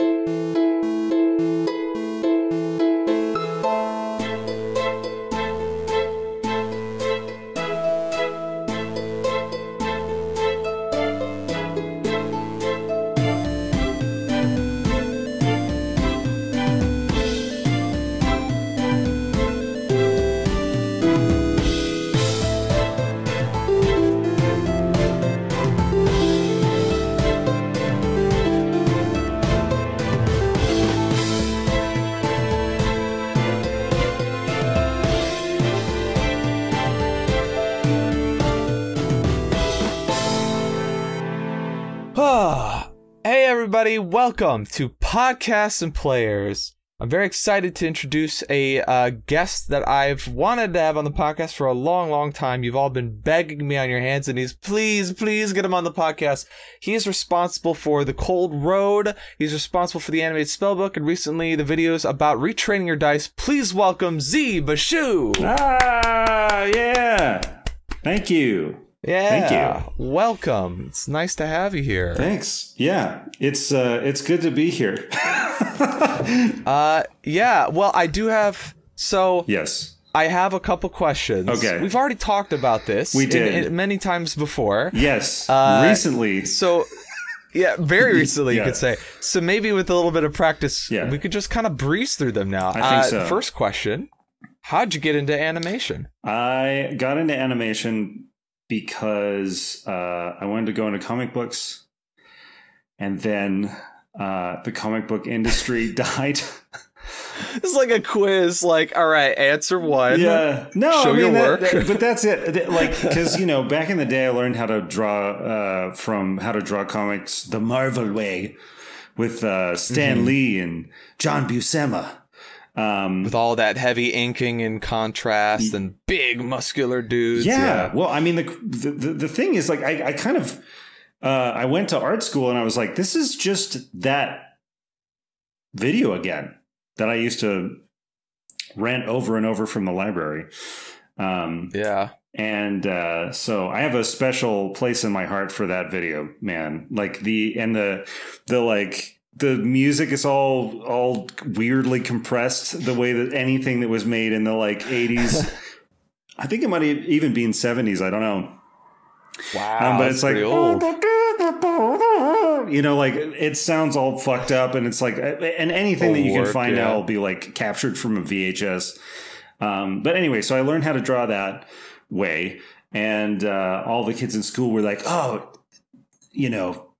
Ah, welcome to Podcasts and Players. I'm very excited to introduce a uh, guest that I've wanted to have on the podcast for a long, long time. You've all been begging me on your hands and knees, please, please get him on the podcast. He is responsible for The Cold Road. He's responsible for the animated spellbook and recently the videos about retraining your dice. Please welcome Zee Bashew. Ah, yeah. Thank you. Yeah, Thank you. Welcome. It's nice to have you here. Thanks. Yeah, it's uh, it's good to be here. Uh, yeah. Well, I do have. So yes. I have a couple questions. Okay. We've already talked about this. We did. in- many times before. Yes. Uh, Recently. So, yeah, very recently you could say. So maybe with a little bit of practice, Yeah. we could just kind of breeze through them now. I think uh, so. First question: How'd you get into animation? I got into animation because uh, I wanted to go into comic books, and then uh, the comic book industry died. It's like a quiz. Like, all right, answer one. yeah, no, Show I mean, your that- work. that- but that's it. Like, because you know, back in the day, I learned how to draw uh, from how to draw comics the Marvel way with uh, Stan Mhm. Lee and John Buscema. Um, With all that heavy inking and contrast and big muscular dudes. yeah. Well, I mean, the, the the the thing is, like, I, I kind of uh, I went to art school and I was like, this is just that video again that I used to rent over and over from the library. Um, Yeah. and uh, so I have a special place in my heart for that video, man. Like the and the the like the music is all all weirdly compressed the way that anything that was made in the like 80s I think it might have even been 70s, I don't know. Wow. Um, but it's like you know, like it sounds all fucked up, and it's like, and anything that you can find yeah. now will be like captured from a VHS. Um, but anyway, so I learned how to draw that way, and uh, all the kids in school were like, "Oh, you know,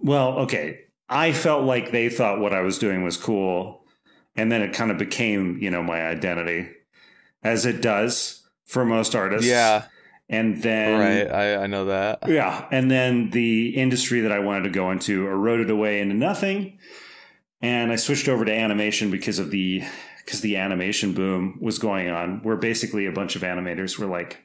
well, okay." I felt like they thought what I was doing was cool, and then it kind of became, you know, my identity, as it does for most artists. Yeah. and then right. I, I know that. yeah, and then the industry that I wanted to go into eroded away into nothing, and I switched over to animation because of the because the animation boom was going on, where basically a bunch of animators were like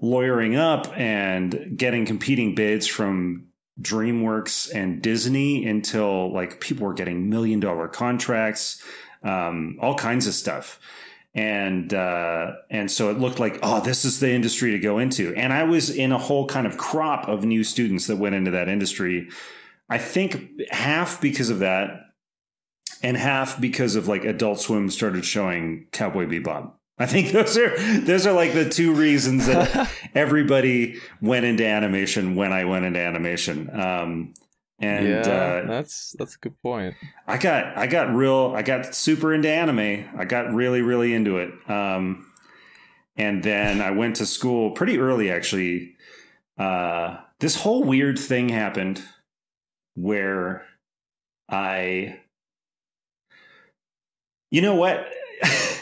lawyering up and getting competing bids from DreamWorks and Disney until like people were getting million dollar contracts, um, all kinds of stuff. And uh, and so it looked like oh this is the industry to go into. And i was in a whole kind of crop of new students that went into that industry. I think half because of that and half because of like adult swim started showing cowboy bebop i think those are those are like the two reasons that everybody went into animation when i went into animation um and yeah, uh, that's that's a good point. I got I got real I got super into anime. I got really really into it. Um, and then I went to school pretty early actually. Uh, this whole weird thing happened where I You know what?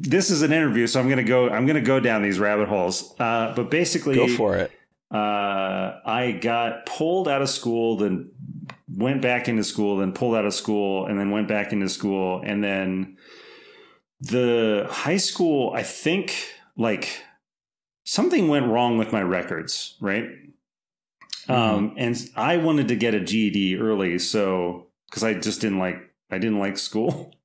this is an interview so I'm going to go I'm to go down these rabbit holes. Uh, but basically Go for it. uh, I got pulled out of school, then went back into school, then pulled out of school, and then went back into school. And then the high school, I think, like something went wrong with my records, right? Um, and I wanted to get a GED early, so because I just didn't like I didn't like school.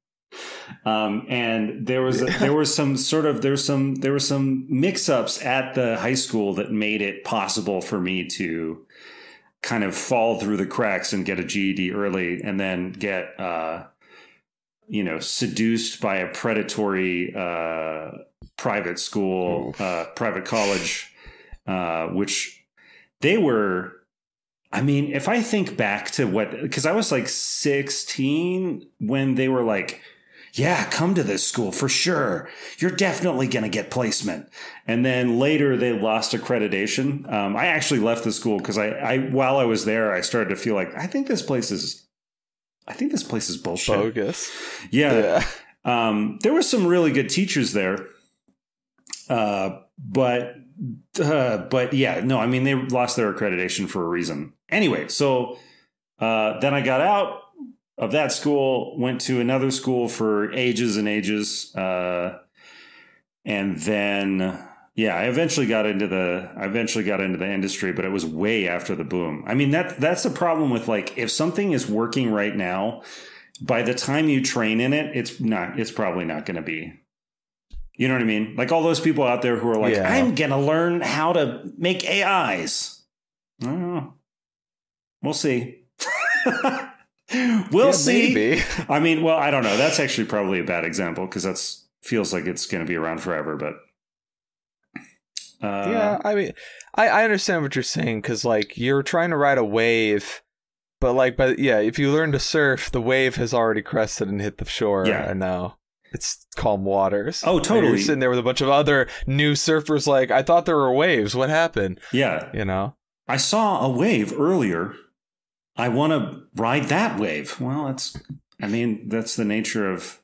Um, and there was a, there was some sort of there's some there were some mix ups at the high school that made it possible for me to kind of fall through the cracks and get a GED early, and then get uh, you know seduced by a predatory uh, private school, uh, private college, uh, which they were. I mean, if I think back to what, because I was like 16 when they were like, yeah, come to this school for sure. You're definitely going to get placement. And then later they lost accreditation. Um, I actually left the school because I, I, while I was there, I started to feel like, I think this place is, I think this place is bullshit. Bogus. Yeah. yeah. Um, there were some really good teachers there. Uh, but, uh, but yeah, no, I mean, they lost their accreditation for a reason. Anyway, so, uh, then I got out of that school, went to another school for ages and ages. Uh, and then, yeah, I eventually got into the, I eventually got into the industry, but it was way after the boom. I mean, that, that's the problem with like, if something is working right now, by the time you train in it, it's not, it's probably not going to be you know what I mean? Like all those people out there who are like, yeah. I'm going to learn how to make AIs. I don't know. We'll see. we'll yeah, see. Maybe. I mean, well, I don't know. That's actually probably a bad example because that's feels like it's going to be around forever. But uh, yeah, I mean, I, I understand what you're saying because like you're trying to ride a wave, but like, but yeah, if you learn to surf, the wave has already crested and hit the shore, yeah. and now it's calm waters. Oh, totally. you're sitting there with a bunch of other new surfers. Like, I thought there were waves. What happened? Yeah, you know. I saw a wave earlier I want to ride that wave. Well, that's, I mean, that's the nature of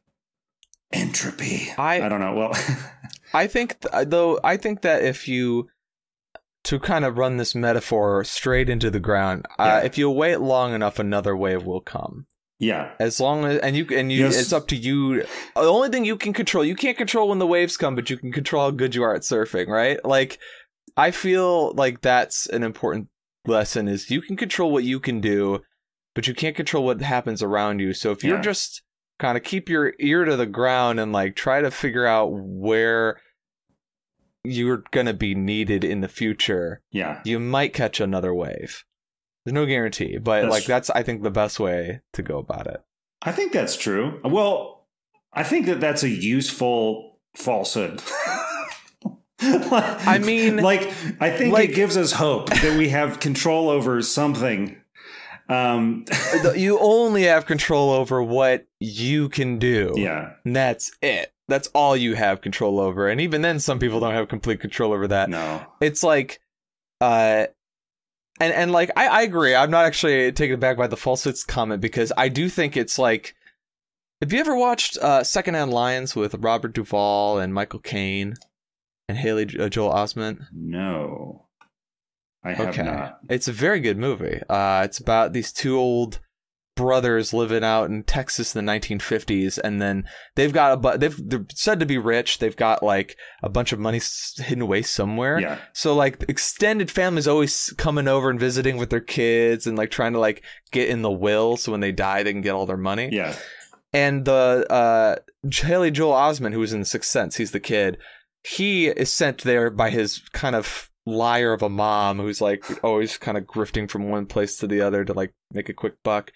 entropy. I, I don't know. Well, I think, th- though, I think that if you, to kind of run this metaphor straight into the ground, uh, yeah. uh, if you wait long enough, another wave will come. Yeah. As long as and you and you yes. it's up to you. The only thing you can control, you can't control when the waves come, but you can control how good you are at surfing, right? Like I feel like that's an important lesson is you can control what you can do, but you can't control what happens around you. So if you're just kind of keep your ear to the ground and like try to figure out where you're going to be needed in the future, yeah. You might catch another wave. There's no guarantee, but that's like that's I think the best way to go about it. I think that's true. Well, I think that that's a useful falsehood. I mean, like I think like, it gives us hope that we have control over something. Um, you only have control over what you can do. Yeah, and that's it. That's all you have control over. And even then, some people don't have complete control over that. No, it's like, uh, and and like I, I agree. I'm not actually taken aback by the falsehoods comment because I do think it's like. Have you ever watched uh, Secondhand Lions with Robert Duvall and Michael Caine? And Haley uh, Joel Osment? No, I have okay. not. It's a very good movie. Uh, it's about these two old brothers living out in Texas in the 1950s, and then they've got a but they've they're said to be rich. They've got like a bunch of money hidden away somewhere. Yeah. So like extended families always coming over and visiting with their kids and like trying to like get in the will so when they die they can get all their money. Yeah. And the uh Haley Joel Osment, who was in Sixth Sense, he's the kid he is sent there by his kind of liar of a mom who's like always kind of grifting from one place to the other to like make a quick buck.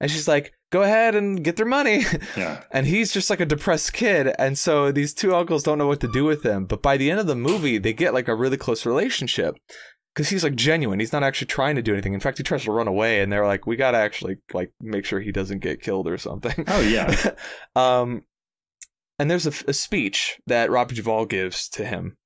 And she's like, go ahead and get their money. Yeah. and he's just like a depressed kid. And so these two uncles don't know what to do with him. But by the end of the movie, they get like a really close relationship because he's like genuine. He's not actually trying to do anything. In fact, he tries to run away, and they're like, "We gotta actually like make sure he doesn't get killed or something." Oh yeah. um, and there's a, a, speech that Robert Duvall gives to him.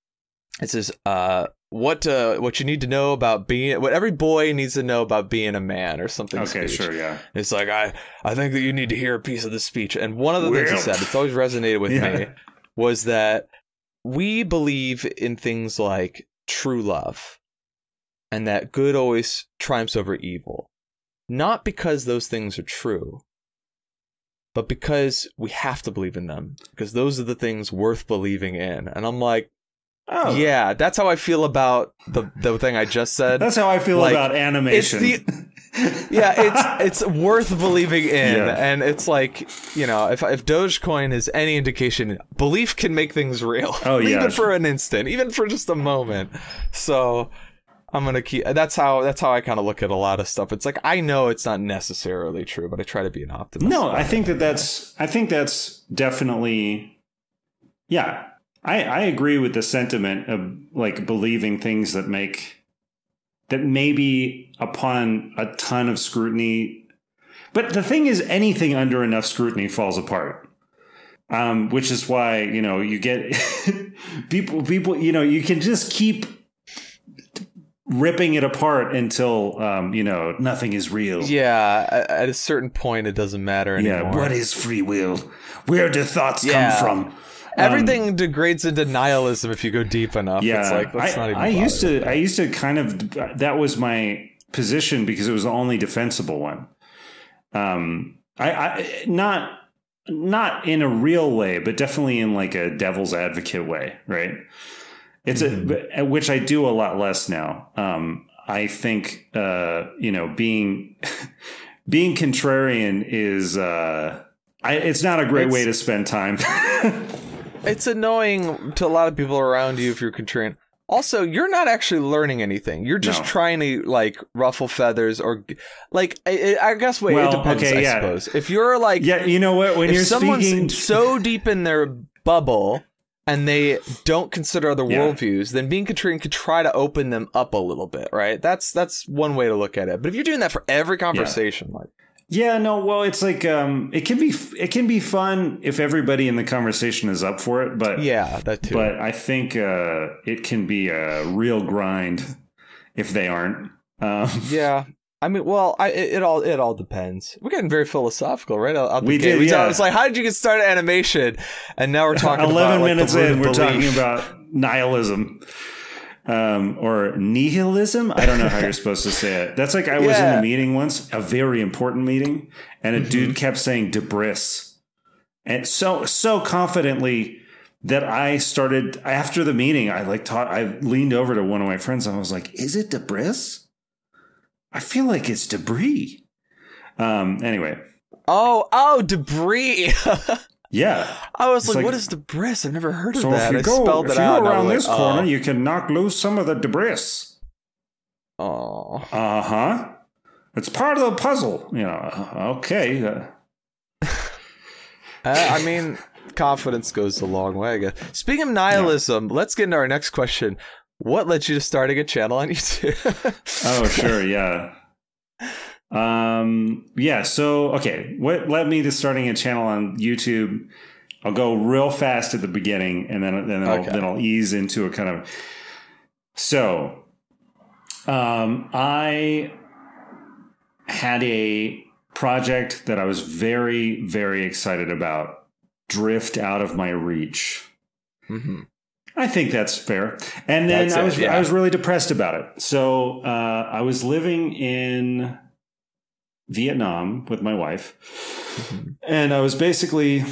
It says, uh, "What uh, what you need to know about being what every boy needs to know about being a man or something." Okay, speech. sure, yeah. It's like I I think that you need to hear a piece of the speech, and one of the things he said, it's always resonated with yeah. me, was that we believe in things like true love, and that good always triumphs over evil, not because those things are true, but because we have to believe in them because those are the things worth believing in. And i'm like oh. yeah that's how i feel about the the thing i just said. That's how i feel like, about animation it's the, yeah it's it's worth believing in. Yeah. and it's like you know if if dogecoin is any indication belief can make things real. Oh yeah. even for an instant even for just a moment. So I'm gonna keep. That's how. That's how I kind of look at a lot of stuff. It's like I know it's not necessarily true, but I try to be an optimist. No, I think that that's. I think that's definitely. Yeah, I I agree with the sentiment of like believing things that make that maybe upon a ton of scrutiny. But the thing is, anything under enough scrutiny falls apart. Um, which is why you know you get people people you know you can just keep ripping it apart until um, you know nothing is real. Yeah, at, a certain point, it doesn't matter anymore. Yeah, what is free will? Where do thoughts Yeah. come from? Everything degrades into nihilism if you go deep enough. Yeah, it's like let's I, not even. I used to. I used to kind of. That was my position because it was the only defensible one. Um, I, I not not in a real way, but definitely in like a devil's advocate way, right? It's a which I do a lot less now. Um, I think uh, you know being being contrarian is uh, I, it's not a great It's- way to spend time. It's annoying to a lot of people around you if you're contrarian. Also, you're not actually learning anything. You're just No. trying to like ruffle feathers or like I, I guess. Wait, Well, it depends. okay, I yeah. suppose if you're like yeah, you know what? When if you're someone's speaking, so deep in their bubble and they don't consider other Yeah. worldviews, then being contrarian could try to open them up a little bit, right? That's that's one way to look at it. But if you're doing that for every conversation, like Yeah, no, well, it's like um, it can be it can be fun if everybody in the conversation is up for it, but yeah, that too. but I think uh, it can be a real grind if they aren't. Um, yeah. I mean, well, I, it, it all it all depends. We're getting very philosophical, right? Out, out We did, We yeah. It's like, how did you get started animation? And now we're talking Eleven about, like, minutes root in, we're talking about nihilism. Um, or nihilism. I don't know how you're supposed to say it. That's like I was in a meeting once, a very important meeting, and a Mm-hmm. dude kept saying debris, and so so confidently that I started after the meeting. I like taught. I leaned over to one of my friends and I was like, "Is it debris? I feel like it's debris." Um. Anyway, Oh, oh, debris. yeah. I was like, like- what is debris? I've never heard of So that. if you I go, spelled if you out. go around was this like, corner, oh. you can knock loose some of the debris. Oh. Uh huh. It's part of the puzzle. You know. uh, Okay. Uh, Uh, I mean, confidence goes a long way, I guess. Speaking of nihilism, let's get into our next question. What led you to starting a channel on YouTube? oh, sure. Yeah. Um. Yeah. So, okay. What led me to starting a channel on YouTube? I'll go real fast at the beginning, and then then I'll, Okay. then I'll ease into a kind of. So, um, I had a project that I was very very excited about drift out of my reach. Mhm. I think that's fair. And then That's I it, was yeah. I was really depressed about it. So uh, I was living in Vietnam with my wife, Mhm. and I was basically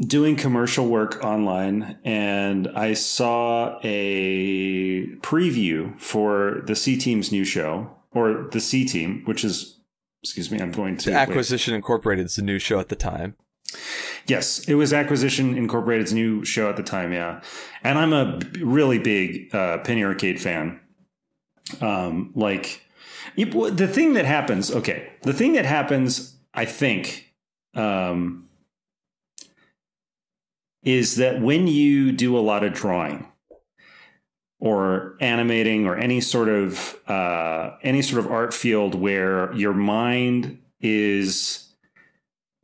doing commercial work online, and I saw a preview for the C Team's new show, or the C Team, which is. Excuse me, I'm going to. wait. Acquisition Incorporated is the new show at the time. Yes, it was Acquisition Incorporated's new show at the time. Yeah, and I'm a really big uh, Penny Arcade fan. Um, like it- the thing that happens. Okay, the thing that happens, I think, um, is that when you do a lot of drawing or animating or any sort of uh, any sort of art field where your mind is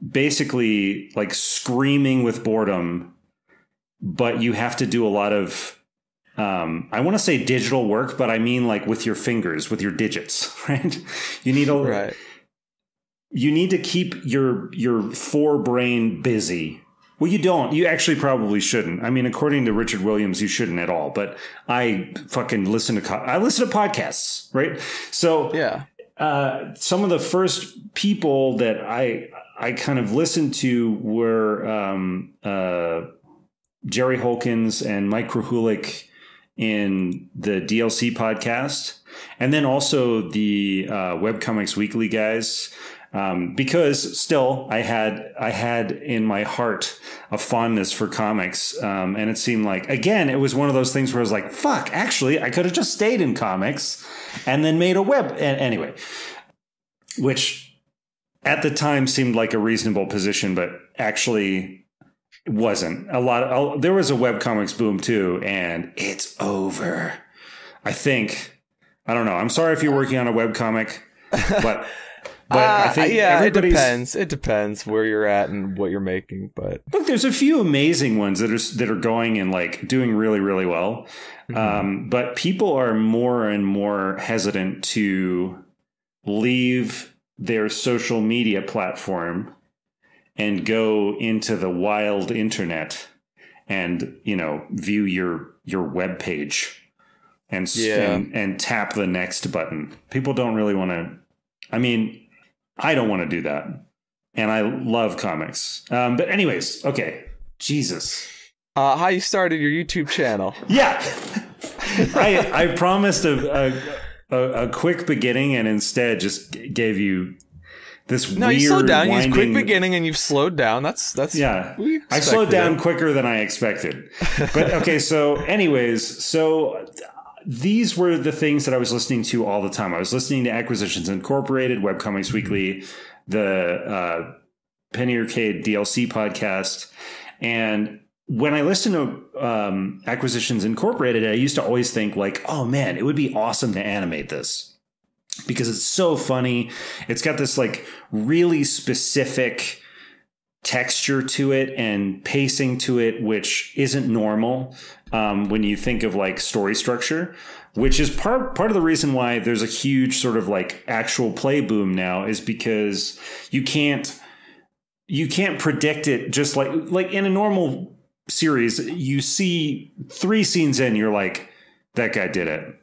basically like screaming with boredom, but you have to do a lot of um, I want to say digital work, but I mean like with your fingers, with your digits, right? You need a Right. you need to keep your your forebrain busy. Well, you don't. You actually probably shouldn't. I mean, according to Richard Williams, you shouldn't at all. But I fucking listen to I listen to podcasts, right? So Yeah. uh, some of the first people that I I kind of listened to were um, uh, Jerry Holkins and Mike Krahulik in the DLC podcast, and then also the uh, Webcomics Weekly guys. Um, because still I had I had in my heart a fondness for comics, um, and it seemed like again it was one of those things where I was like, "Fuck!" Actually, I could have just stayed in comics and then made a web. And anyway, which at the time seemed like a reasonable position, but actually wasn't. A lot. Of, there was a web comics boom too, and it's over. I think. I don't know. I'm sorry if you're working on a web comic, but. But uh, I think yeah, it depends. It depends where you're at and what you're making. But look, there's a few amazing ones that are that are going and like doing really really well. Mm-hmm. Um, but people are more and more hesitant to leave their social media platform and go into the wild internet and you know view your your web page and yeah. and, and tap the next button. People don't really want to. I mean, I don't want to do that, and I love comics. Um, but anyways, okay, Jesus. Uh, how you started your YouTube channel? Yeah, I I promised a, a a, a, quick beginning and instead just gave you this no, weird, you slowed down. Winding... You quick beginning and you've slowed down. That's that's yeah. I slowed down quicker than I expected. But okay, so anyways, so these were the things that I was listening to all the time. I was listening to Acquisitions Incorporated, Webcomics Weekly, the uh, Penny Arcade DLC podcast, and when I listen to um, Acquisitions Incorporated, I used to always think like, oh man, it would be awesome to animate this because it's so funny. It's got this like really specific texture to it and pacing to it, which isn't normal um, when you think of like story structure. Which is part part of the reason why there's a huge sort of like actual play boom now is because you can't you can't predict it just like like in a normal series, you see three scenes in, you're like, that guy did it.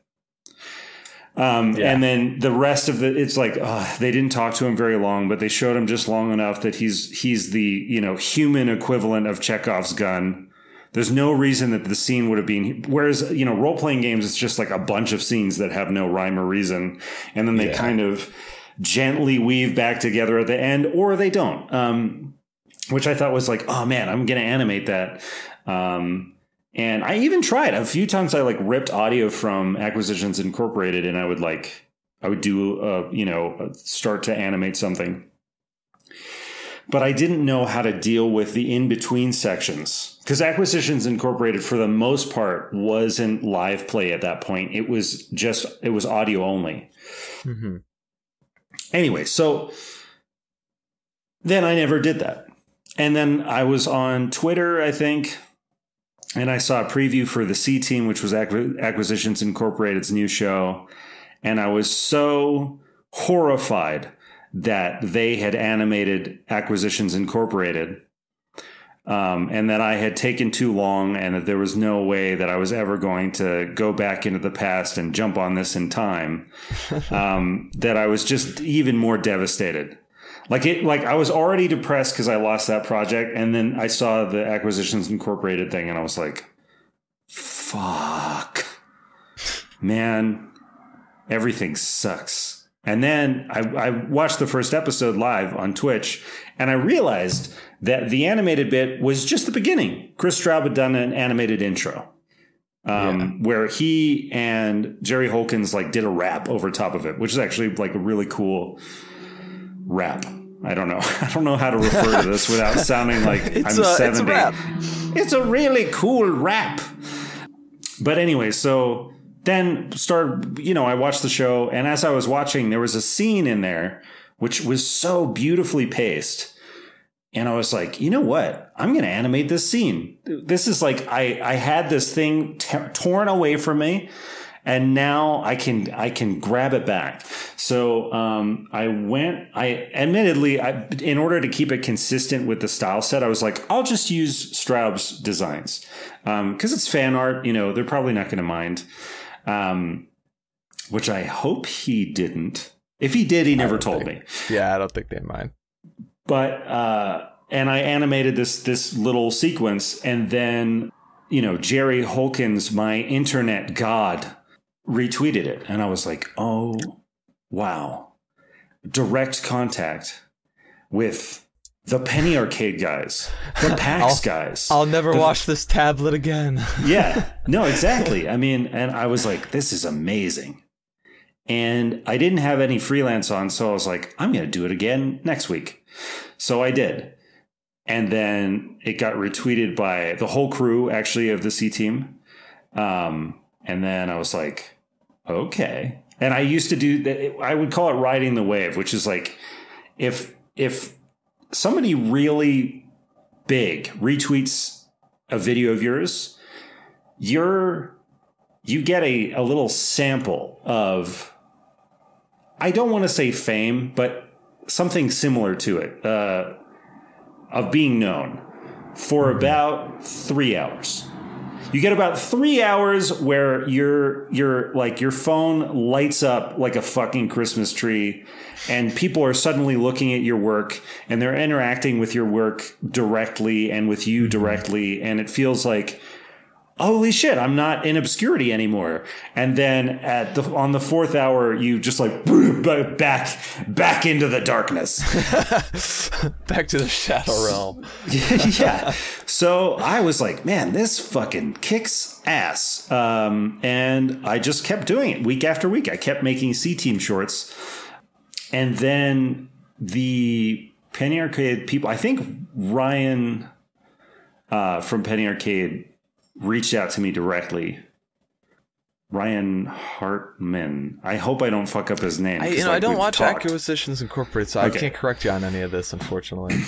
Um, yeah. And then the rest of the, it's like uh, they didn't talk to him very long, but they showed him just long enough that he's he's the you know human equivalent of Chekhov's gun. There's no reason that the scene would have been. Whereas you know role playing games, it's just like a bunch of scenes that have no rhyme or reason, and then they yeah. kind of gently weave back together at the end, or they don't. Um, which I thought was like, oh man, I'm going to animate that. Um, and I even tried a few times. I like ripped audio from Acquisitions Incorporated, and I would like I would do a you know start to animate something, but I didn't know how to deal with the in between sections because Acquisitions Incorporated, for the most part, wasn't live play at that point. It was just it was audio only. Mm-hmm. Anyway, so then I never did that. And then I was on Twitter, I think, and I saw a preview for the C Team, which was Acquisitions Incorporated's new show. And I was so horrified that they had animated Acquisitions Incorporated. Um, and that I had taken too long, and that there was no way that I was ever going to go back into the past and jump on this in time. Um, that I was just even more devastated. Like it, like I was already depressed because I lost that project, and then I saw the Acquisitions Incorporated thing, and I was like, "Fuck, man, everything sucks." And then I, I watched the first episode live on Twitch, and I realized that the animated bit was just the beginning. Chris Straub had done an animated intro. Um, yeah. where he and Jerry Holkins like did a rap over top of it, which is actually like a really cool rap. I don't know. I don't know how to refer to this without sounding like I'm a, 70. It's a, rap. it's a really cool rap. But anyway, so then start, you know, I watched the show and as I was watching, there was a scene in there which was so beautifully paced. And I was like, you know what? I'm going to animate this scene. This is like, I, I had this thing t- torn away from me and now I can I can grab it back. So um, I went. I admittedly, I, in order to keep it consistent with the style set, I was like, I'll just use Straub's designs because um, it's fan art. You know, they're probably not going to mind. Um, which I hope he didn't. If he did, he never told think, me. Yeah, I don't think they mind. But uh, and I animated this this little sequence, and then you know Jerry Holkins, my internet god, retweeted it. And I was like, oh, wow. Direct contact with the Penny Arcade guys, the PAX guys. I'll never The- watch this tablet again. yeah, no, exactly. I mean, and I was like, this is amazing. And I didn't have any freelance on, so I was like, I'm going to do it again next week. So I did. And then it got retweeted by the whole crew, actually, of the C team. Um, and then I was like, okay. And I used to do that. I would call it riding the wave, which is like, if if somebody really big retweets a video of yours, you're you get a, a little sample of I don't want to say fame, but something similar to it, uh, of being known for about three hours. You get about three hours where your your like your phone lights up like a fucking Christmas tree, and people are suddenly looking at your work and they're interacting with your work directly and with you mm-hmm. directly, and it feels like holy shit, I'm not in obscurity anymore. And then at the on the fourth hour, you just like back back into the darkness. Back to the shadow realm. yeah. So I was like, man, this fucking kicks ass. Um, and I just kept doing it week after week. I kept making C team shorts. And then the Penny Arcade people, I think Ryan uh, from Penny Arcade reached out to me directly. Ryan Hartman. I hope I don't fuck up his name. I, you know, I don't watch talked. Acquisitions Incorporated, so Okay. I can't correct you on any of this, unfortunately.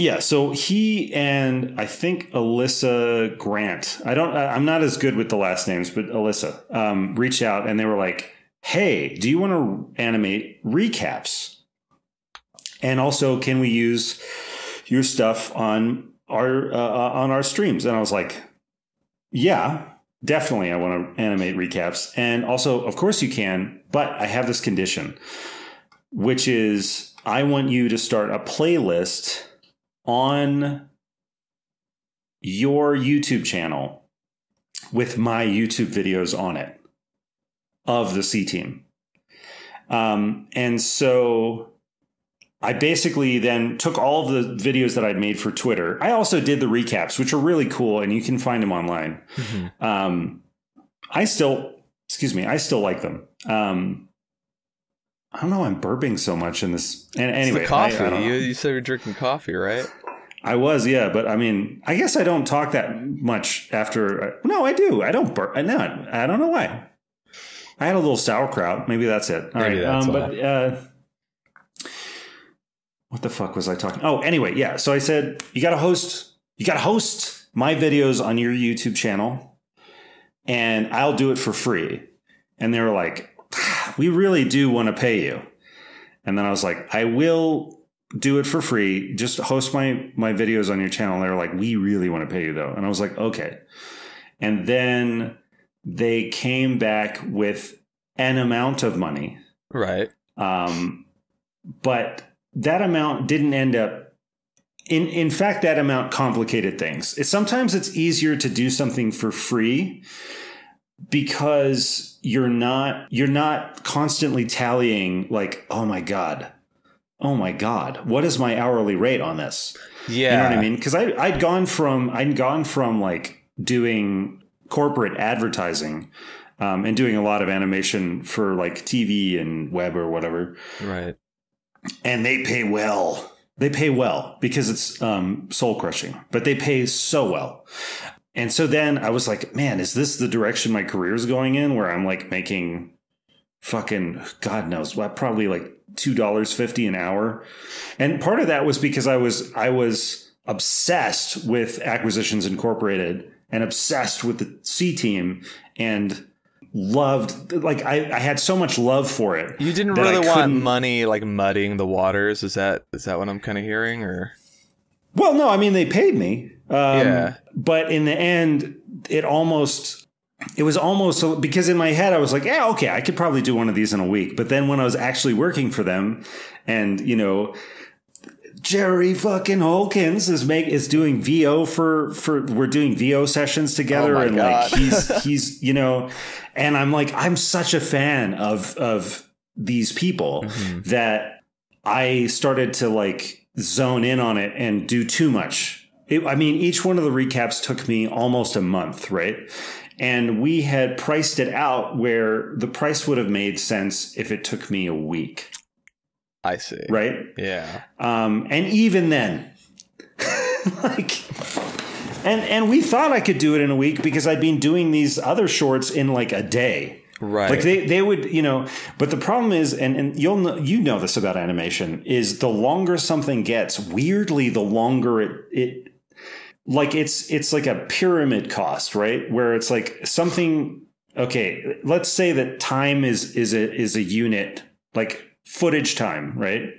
Yeah, so he and I think Alyssa Grant. I don't. I'm not as good with the last names, but Alyssa um, reached out and they were like, "Hey, do you want to animate recaps? And also, can we use your stuff on our uh, uh, on our streams?" And I was like, "Yeah, definitely. I want to animate recaps, and also, of course, you can. But I have this condition, which is I want you to start a playlist." on your YouTube channel with my YouTube videos on it of the C team. Um, and so I basically then took all of the videos that I'd made for Twitter. I also did the recaps, which are really cool, and you can find them online. Mhm. Um, I still, excuse me, I still like them. Um, I don't know. I'm burping so much in this. And anyway, coffee. I, I you, you said you're drinking coffee, right? I was, yeah, but I mean, I guess I don't talk that much after. No, I do. I don't burp. No, I don't know why. I had a little sauerkraut. Maybe that's it. All right, Maybe that's um, but uh, what the fuck was I talking? Oh, anyway, yeah. So I said you got to host. You got to host my videos on your YouTube channel, and I'll do it for free. And they were like, "We really do want to pay you." And then I was like, "I will do it for free. Just host my my videos on your channel. They're like, we really want to pay you though. And I was like, okay. And then they came back with an amount of money. Right. Um, but that amount didn't end up in in fact that amount complicated things. It, sometimes it's easier to do something for free because you're not you're not constantly tallying like, oh my god, oh my god what is my hourly rate on this Yeah. you know what i mean because i i'd gone from i'd gone from like doing corporate advertising um, and doing a lot of animation for like tv and web or whatever Right. And they pay well. They pay well because it's um, soul crushing but they pay so well. And so then i was like man is this the direction my career is going in where i'm like making fucking god knows what probably like two dollars fifty an hour? And part of that was because i was i was obsessed with acquisitions incorporated and obsessed with the c team and loved like i, I had so much love for it You didn't really want money like muddying the waters. Is that is that what I'm kind of hearing? Or Well, no, I mean they paid me. Um, Yeah. But in the end, it almost it was almost because in my head I was like, yeah, okay, I could probably do one of these in a week. But then when I was actually working for them, and you know, Jerry fucking Holkins is make is doing VO for for we're doing VO sessions together, Oh and God. like he's he's you know, and I'm like I'm such a fan of of these people Mm-hmm. that I started to like zone in on it and do too much. It, I mean, each one of the recaps took me almost a month, right? And we had priced it out where the price would have made sense if it took me a week. I see. Right? Yeah. Um, and even then, like, and and we thought I could do it in a week because I'd been doing these other shorts in like a day. Right. Like they, they would, you know, but the problem is, and, and you'll know, you know this about animation is the longer something gets, weirdly, the longer it, it, like it's, it's like a pyramid cost, right? Where it's like something, okay, let's say that time is, is a, is a unit, like footage time, right?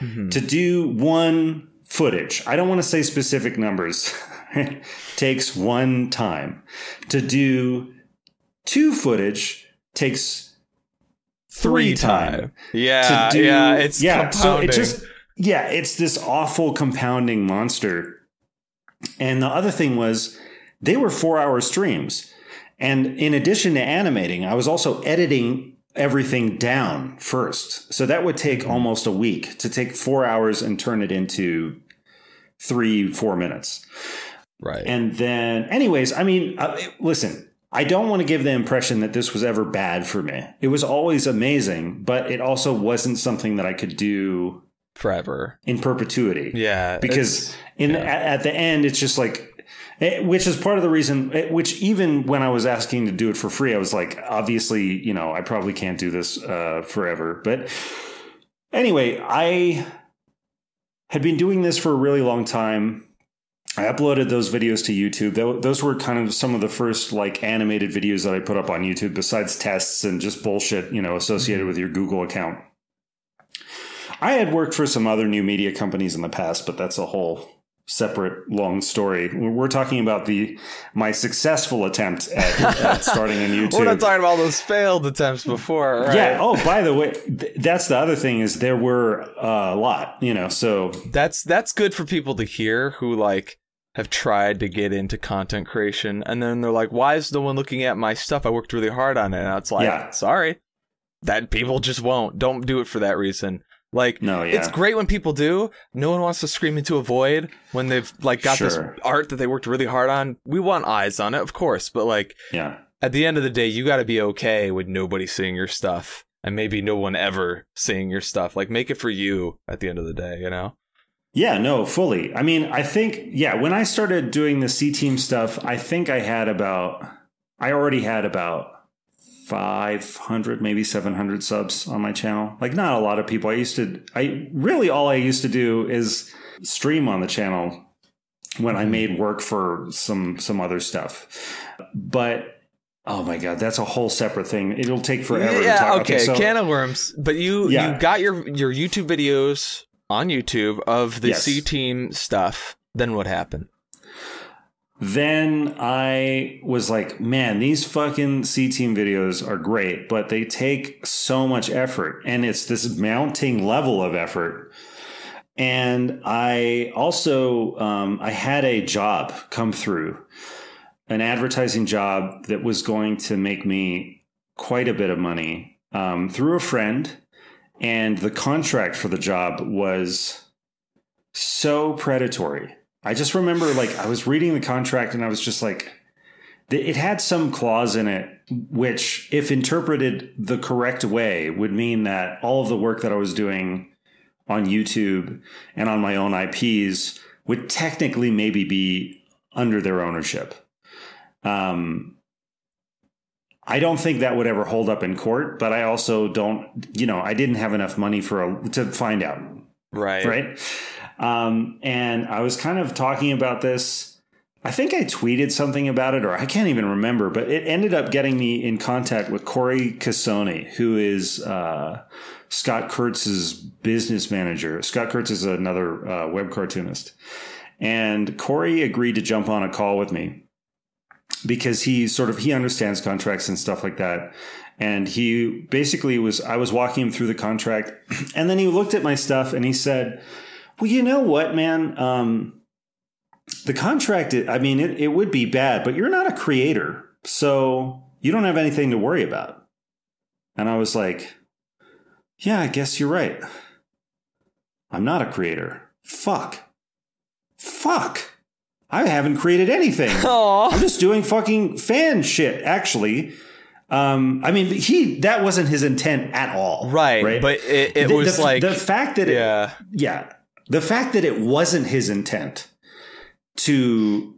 Mm-hmm. To do one footage, I don't want to say specific numbers, takes one time. To do two footage takes three time. Yeah. To do- yeah. It's yeah. So it just yeah, it's this awful compounding monster. And the other thing was they were four hour streams. And in addition to animating, I was also editing everything down first. So that would take Mm-hmm. almost a week to take four hours and turn it into three, four minutes. right. And then, anyways, I mean, uh, listen, I don't want to give the impression that this was ever bad for me. It was always amazing, but it also wasn't something that I could do Forever. in perpetuity. Yeah. Because in yeah. at, at the end, it's just like, eh, which is part of the reason. eh, Which even when I was asking to do it for free, I was like, obviously, you know, I probably can't do this uh, forever. But anyway, I had been doing this for a really long time. I uploaded those videos to YouTube. Those were kind of some of the first like animated videos that I put up on YouTube, besides tests and just bullshit, you know, associated with your Google account. I had worked for some other new media companies in the past, but that's a whole separate long story. We're talking about the my successful attempt at, at starting a YouTube. We're not talking about those failed attempts before. Right? Yeah. Oh, by the way, th- that's the other thing is there were uh, a lot, you know. So that's that's good for people to hear who like have tried to get into content creation and then they're like why is no one looking at my stuff i worked really hard on it and it's like Yeah. sorry that people just won't don't do it for that reason like no, yeah, it's great when people do no one wants to scream into a void when they've like got Sure. this art that they worked really hard on we want eyes on it of course but like yeah, at the end of the day you got to be okay with nobody seeing your stuff and maybe no one ever seeing your stuff like make it for you at the end of the day you know yeah. No, fully. I mean, I think yeah. When I started doing the C team stuff, I think I had about I already had about. 500 maybe 700 subs on my channel. Like not a lot of people. I used to i really all i used to do is stream on the channel when i mm-hmm. made work for some some other stuff. But oh my god that's a whole separate thing. It'll take forever yeah to talk okay, so can of worms but you Yeah. you got your your youtube videos on youtube of the Yes. c team stuff then what happened then I was like, man, these fucking C team videos are great, but they take so much effort and it's this mounting level of effort. And I also, um, I had a job come through, an advertising job that was going to make me quite a bit of money um, through a friend. And the contract for the job was so predatory. I just remember like I was reading the contract and I was just like, it had some clause in it which, if interpreted the correct way, would mean that all of the work that I was doing on YouTube and on my own IPs would technically maybe be under their ownership. Um, I don't think that would ever hold up in court, but I also don't, you know, I didn't have enough money for a, to find out right right? Um, and I was kind of talking about this. I think I tweeted something about it, or I can't even remember, but it ended up getting me in contact with Cory Casoni, who is uh, Scott Kurtz's business manager. Scott Kurtz is another uh, web cartoonist. And Corey agreed to jump on a call with me because he sort of he understands contracts and stuff like that and he basically was i was walking him through the contract and then he looked at my stuff and he said well you know what man um, the contract i mean it, it would be bad but you're not a creator so you don't have anything to worry about and i was like yeah i guess you're right I'm not a creator. Fuck. Fuck. I haven't created anything. Aw. I'm just doing fucking fan shit, actually. Um, I mean, he that wasn't his intent at all. Right, Right. but it, it the, was the- like the fact that it, yeah, yeah, the fact that it wasn't his intent to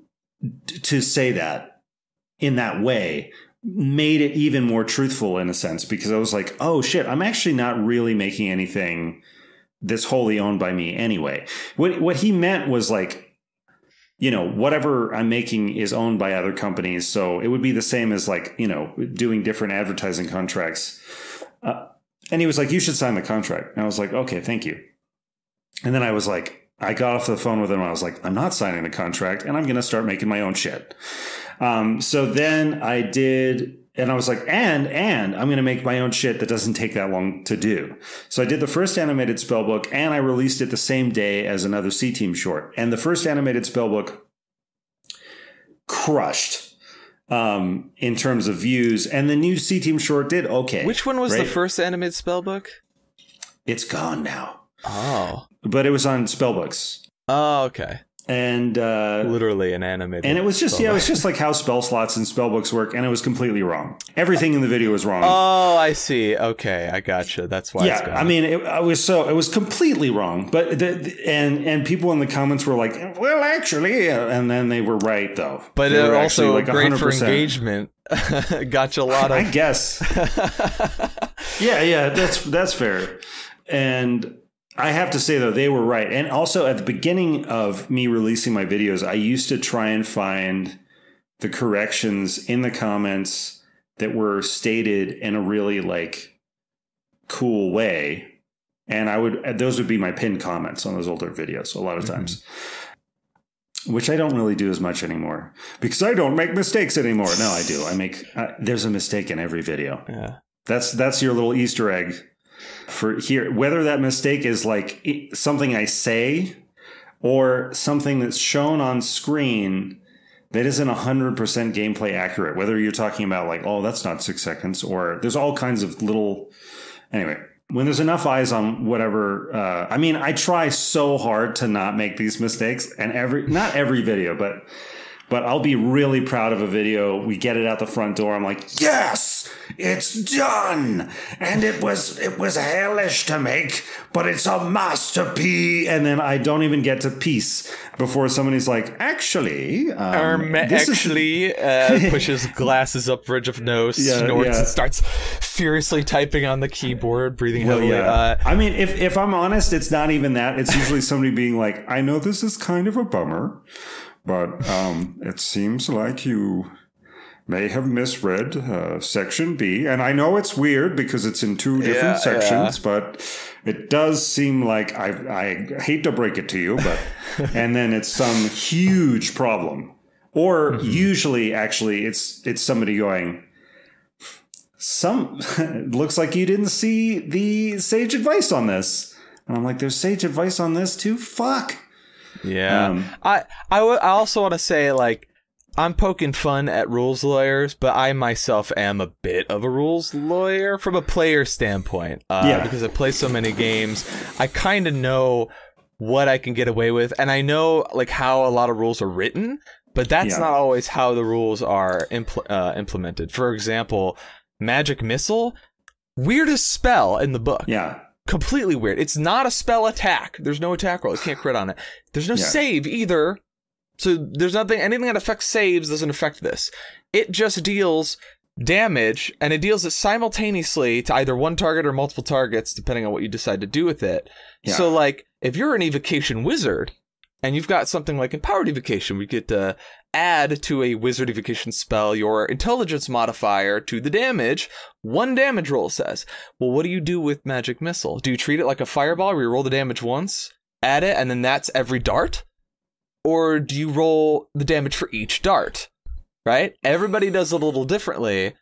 to say that in that way made it even more truthful in a sense because I was like, oh shit, I'm actually not really making anything that's wholly owned by me anyway. What what he meant was like you know, whatever I'm making is owned by other companies. So it would be the same as like, you know, doing different advertising contracts. Uh, and he was like, you should sign the contract. And I was like, okay, thank you. And then I was like, I got off the phone with him. I was like, I'm not signing the contract and I'm going to start making my own shit. Um, so then I did, and I was like, and, and I'm going to make my own shit that doesn't take that long to do. So I did the first animated spellbook and I released it the same day as another C Team short. And the first animated spellbook crushed um, in terms of views. And the new C Team short did okay. which one was the first animated spellbook? It's gone now. Oh, But it was on spellbooks. oh, okay, And, uh, literally an animated. and it was just, yeah, it was just like how spell slots and spellbooks work. And it was completely wrong. Everything in the video was wrong. Oh, I see. Okay, I gotcha. That's why. it's yeah, gone. I mean, it, I was so it was completely wrong. But the, the- and and people in the comments were like, "Well, actually," uh, and then they were right though. but They it were also like great for 100%. engagement. Got you a lot of. I guess. yeah, yeah, that's that's fair. And I have to say though, they were right. And also at the beginning of me releasing my videos, I used to try and find the corrections in the comments that were stated in a really like cool way. And I would those would be my pinned comments on those older videos a lot of Mhm. times. Which I don't really do as much anymore because I don't make mistakes anymore. No, I do. I make uh, there's a mistake in every video. yeah. That's that's your little Easter egg for here. Whether that mistake is like something I say or something that's shown on screen that isn't 100% gameplay accurate. Whether you're talking about like, oh, that's not six seconds, or there's all kinds of little. Anyway, when there's enough eyes on whatever, uh, I mean, I try so hard to not make these mistakes, and every not every video, but but I'll be really proud of a video. We get it out the front door. I'm like, yes, it's done, and it was it was hellish to make, but it's a masterpiece. And then I don't even get to peace before somebody's like, actually, um, Um, this is- actually, uh, pushes glasses up bridge of nose, Yeah, snorts, yeah. and starts furiously typing on the keyboard, breathing Well, heavily. yeah. Uh, I mean, if if I'm honest, it's not even that. It's usually somebody being like, "I know this is kind of a bummer, but um, it seems like you may have misread uh, section B, and I know it's weird because it's in two different Yeah, sections, but it does seem like I I hate to break it to you, but and then it's some huge problem, or Mm-hmm. usually actually it's it's somebody going." some looks like you didn't see the sage advice on this. And i'm like there's sage advice on this too? Fuck yeah. Um, I I w- I also want to say like I'm poking fun at rules lawyers, but I myself am a bit of a rules lawyer from a player standpoint. Uh, Yeah. Because I play so many games, I kind of know what I can get away with, and I know like how a lot of rules are written, but that's Yeah. not always how the rules are impl- uh, implemented. For example, magic missile, weirdest spell in the book yeah completely weird. It's not a spell attack. There's no attack roll. You can't crit on it. There's no Yeah. save either. So there's nothing anything that affects saves doesn't affect this. It just deals damage and it deals it simultaneously to either one target or multiple targets depending on what you decide to do with it. Yeah. So like if you're an evocation wizard and you've got something like empowered evocation, we get to add to a wizard evocation spell your intelligence modifier to the damage. One damage roll says. Well, what do you do with magic missile? Do you treat it like a fireball where you roll the damage once, add it, and then that's every dart? Or do you roll the damage for each dart? Right? Everybody does it a little differently.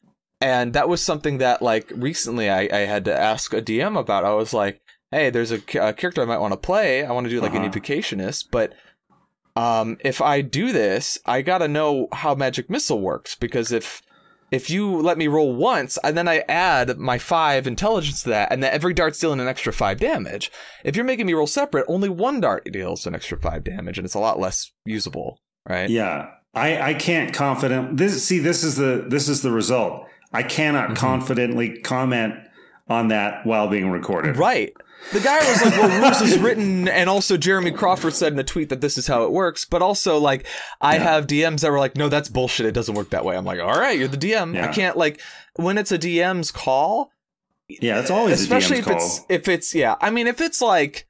And that was something that, like, recently I, I had to ask a DM about. I was like, hey, there's a, a character I might want to play. I want to do like an Uh-huh. evocationist, but um, if I do this, I gotta know how magic missile works because if if you let me roll once and then I add my five intelligence to that, and then every dart's dealing an extra five damage. If you're making me roll separate, only one dart deals an extra five damage, and it's a lot less usable, right? Yeah. I, I can't confident this see this is the this is the result. I cannot Mhm. confidently comment on that while being recorded. Right. The guy was like, well, rules is written, and also Jeremy Crawford said in a tweet that this is how it works. But also, like, I Yeah. have DMs that were like, no, that's bullshit. It doesn't work that way. I'm like, all right, you're the DM. I can't, like, when it's a DM's call, Yeah, it's always especially a if call. it's, if it's, yeah, I mean, if it's like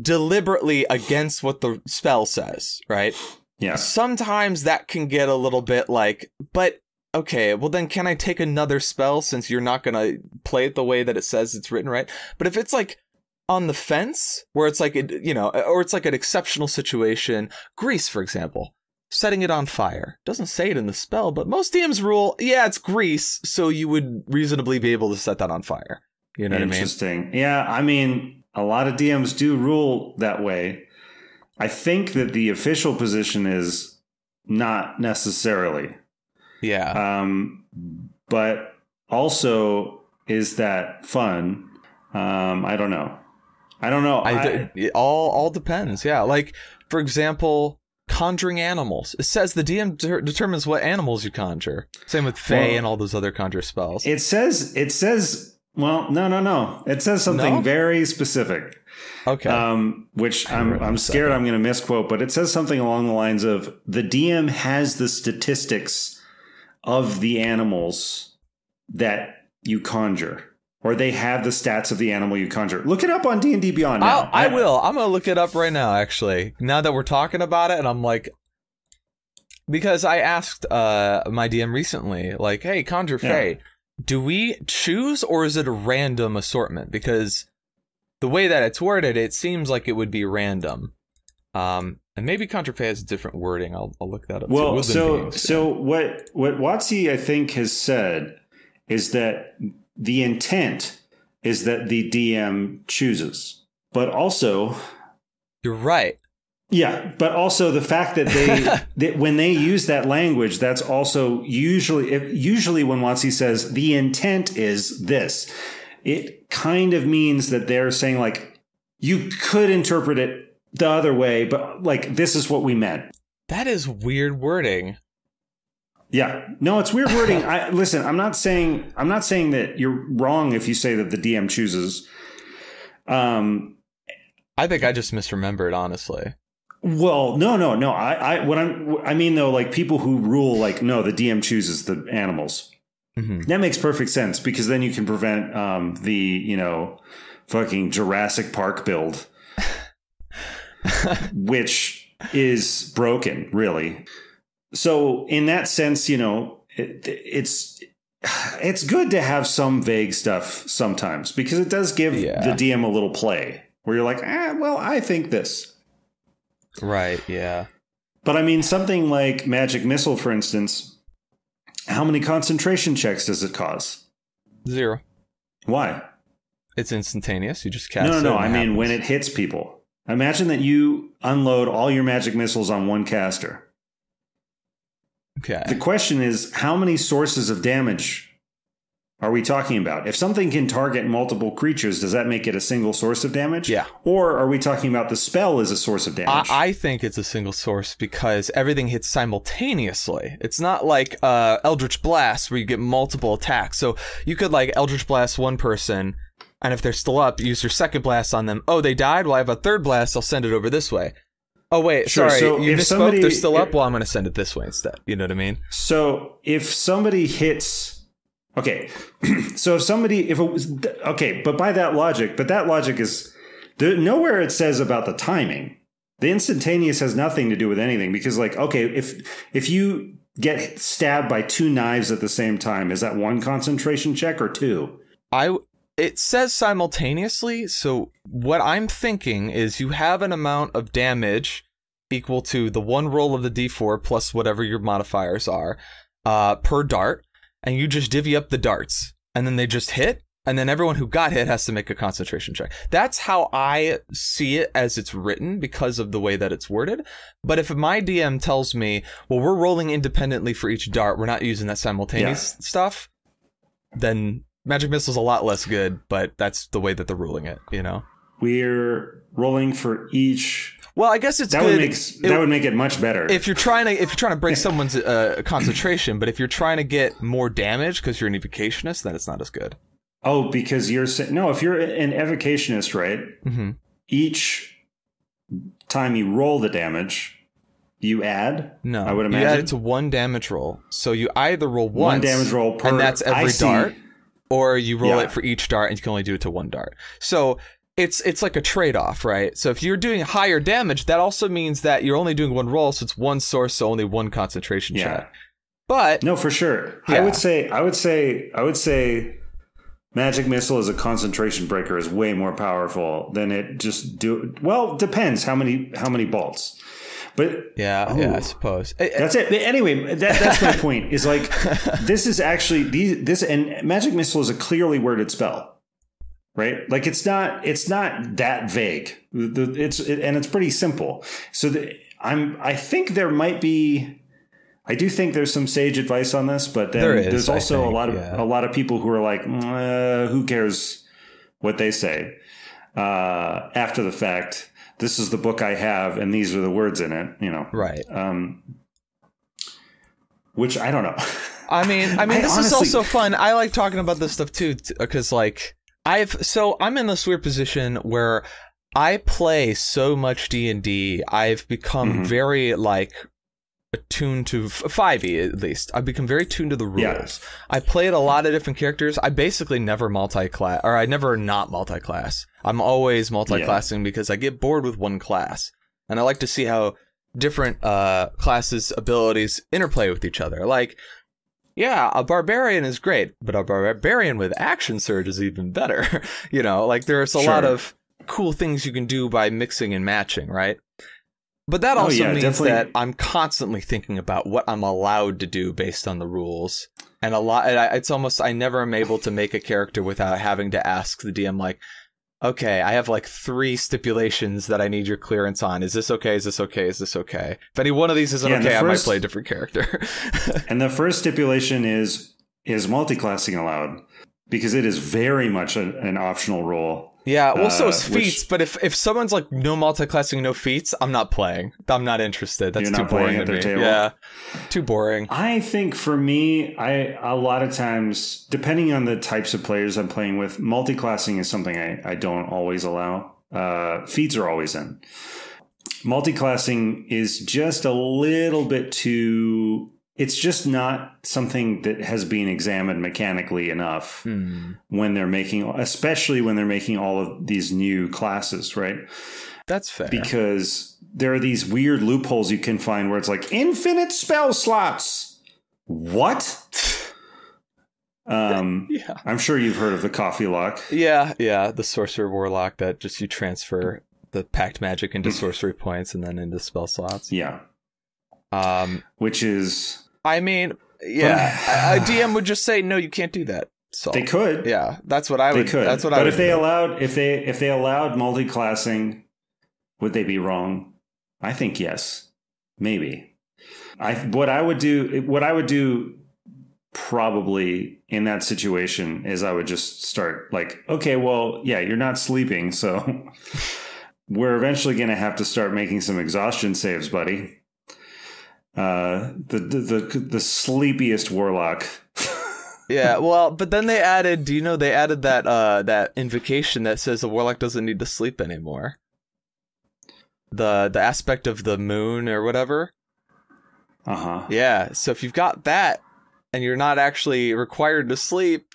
deliberately against what the spell says, right? yeah. Sometimes that can get a little bit like, but okay, well then can I take another spell since you're not gonna play it the way that it says it's written, right? But if it's like on the fence, where it's like, it- you know, or it's like an exceptional situation, grease, for example, setting it on fire doesn't say it in the spell, but most DMs rule, yeah, it's grease, so you would reasonably be able to set that on fire. You know what I mean? Interesting. Yeah, I mean, a lot of DMs do rule that way. I think that the official position is not necessarily. Yeah. Um, but also, is that fun? Um, I don't know. I don't know. I, I- it all all depends. Yeah, like for example, conjuring animals. It says the DM de- determines what animals you conjure. Same with Fae Well, and all those other conjure spells. it says it says well, no, no, no. It says something No? very specific. okay. um, which I'm I'm scared. I'm going to misquote, but it says something along the lines of the DM has the statistics of the animals that you conjure, or they have the stats of the animal you conjure. Look it up on D and D Beyond. Now. I'll, I will. I'm gonna look it up right now. Actually, now that we're talking about it, and I'm like, because I asked uh my DM recently, like, hey, conjure Yeah. Fae, do we choose or is it a random assortment? Because the way that it's worded, it seems like it would be random. Um, and maybe conjure Fae has a different wording. I'll, I'll look that up. Well, Woodland so so what what WotC I think has said is that the intent is that the DM chooses, but also You're right. Yeah, but also the fact that they that when they use that language, that's also usually if, usually when WotC says the intent is this, it kind of means that they're saying like you could interpret it the other way, but like this is what we meant. That is weird wording. Yeah, no, it's weird wording. I listen. I'm not saying I'm not saying that you're wrong if you say that the DM chooses. Um, I think I just misremembered, honestly. Well, no, no, no. I, I, what I'm, I mean though, like people who rule, like, no, the DM chooses the animals. hmm That makes perfect sense because then you can prevent, um, the, you know, fucking Jurassic Park build, which is broken, really. So in that sense, you know, it, it's, it's good to have some vague stuff sometimes because it does give Yeah. the DM a little play where you're like, ah, well, I think this. Right, yeah. But I mean, something like Magic Missile, for instance, how many concentration checks does it cause? Zero. Why? It's instantaneous. You just cast no, no, it no. I it mean, when it hits people. Imagine that you unload all your magic missiles on one caster. Okay. The question is, how many sources of damage are we talking about? If something can target multiple creatures, does that make it a single source of damage? Yeah. Or are we talking about the spell as a source of I, damage? I think it's a single source because everything hits simultaneously. It's not like uh, Eldritch Blast where you get multiple attacks. So you could like Eldritch Blast one person, and if they're still up, use your second blast on them. Oh, they died. Well, I have a third blast. I'll send it over this way. Oh wait, Sure, sorry, so you if misspoke. somebody- they're still up. Well, I'm going to send it this way instead. You know what I mean? So if somebody hits, okay, so if somebody, if it was, okay, but by that logic, but that logic is there, nowhere it says about the timing. The instantaneous has nothing to do with anything because, like, okay, if if you get stabbed by two knives at the same time, is that one concentration check or two? I it says simultaneously, so what I'm thinking is you have an amount of damage equal to the one roll of the d4 plus whatever your modifiers are uh, per dart, and you just divvy up the darts, and then they just hit, and then everyone who got hit has to make a concentration check. That's how I see it as it's written because of the way that it's worded. But if my DM tells me, well, we're rolling independently for each dart, we're not using that simultaneous stuff, then Magic Missile's a lot less good, but that's the way that they're ruling it, you know? We're rolling for each. Well, I guess it's That good. would make it- that would make it much better. if you're trying to if you're trying to break someone's uh, concentration, but if you're trying to get more damage because you're an evocationist, then it's not as good. oh, because you're no, if you're an evocationist, right? hmm Each time you roll the damage, you add No, I would imagine. you add it to one damage roll. So you either roll one damage roll per. and that's I every see. Or you roll Yeah. it for each dart, and you can only do it to one dart. So it's it's like a trade off, right? So if you're doing higher damage, that also means that you're only doing one roll, so it's one source, so only one concentration Yeah. check. But No, for sure. I would say. I would say. I would say. Magic missile as a concentration breaker is way more powerful than it just do. Well, depends how many how many bolts, but yeah, yeah, I suppose. Eh, eh, That's it. Anyway, that, that's my point. Is like this is actually these this and magic missile is a clearly worded spell, right? Like it's not it's not that vague. It's it, and it's pretty simple. So the, I'm I think there might be. I do think there's some sage advice on this, but then There is, there's also a lot of yeah. a lot of people who are like, "Mm, uh, who cares what they say uh, after the fact. This is the book I have, and these are the words in it. You know, right. um, which I don't know. I mean, I mean, I this is also fun. I like talking about this stuff too, because like I've so I'm in this weird position where I play so much D and D. I've become Mhm. very like attuned to five e at least. I've become very tuned to the rules. Yeah. I played a lot of different characters. I basically never multi-class, or I never not multi-class. I'm always multi-classing because I get bored with one class, and I like to see how different uh, classes' abilities interplay with each other. Like, yeah, a barbarian is great, but a barbarian with action surge is even better. you know, like there's a lot of cool things you can do by mixing and matching, right? But that Oh, also yeah, means definitely. that I'm constantly thinking about what I'm allowed to do based on the rules. And a lot, it's almost I never am able to make a character without having to ask the DM like, okay, I have like three stipulations that I need your clearance on. Is this okay? Is this okay? Is this okay? If any one of these isn't Yeah, and the okay, I might play a different character. and the first stipulation is is multi-classing allowed because it is very much a, an optional role. Yeah, well, so Uh, is which- feats. But if if someone's like no multi-classing, no feats, I'm not playing. I'm not interested. That's too boring at to me. table? Yeah, too boring. I think for me, I a lot of times, depending on the types of players I'm playing with, multi-classing is something I, I don't always allow. Uh, feats are always in. Multi-classing is just a little bit too. It's just not something that has been examined mechanically enough Hmm. when they're making, especially when they're making all of these new classes, right? That's fair. because there are these weird loopholes you can find where it's like infinite spell slots. What? Um, yeah. I'm sure you've heard of the coffee lock. Yeah, yeah, the sorcerer warlock that just you transfer the pact magic into Mm. sorcery points and then into spell slots. Yeah, Um, which is I mean, yeah, a DM would just say no, you can't do that. So they could, yeah, that's what I would. they could. That's what but I would. if they do. allowed, if they if they allowed multi-classing, would they be wrong? I think yes, maybe. I what I would do, what I would do probably in that situation is I would just start like, okay, well, yeah, you're not sleeping, so we're eventually going to have to start making some exhaustion saves, buddy. Uh, the the the, the sleepiest warlock. yeah, well, but then they added. Do you know they added that uh that invocation that says the warlock doesn't need to sleep anymore. The the aspect of the moon or whatever. Uh huh. Yeah, so if you've got that and you're not actually required to sleep,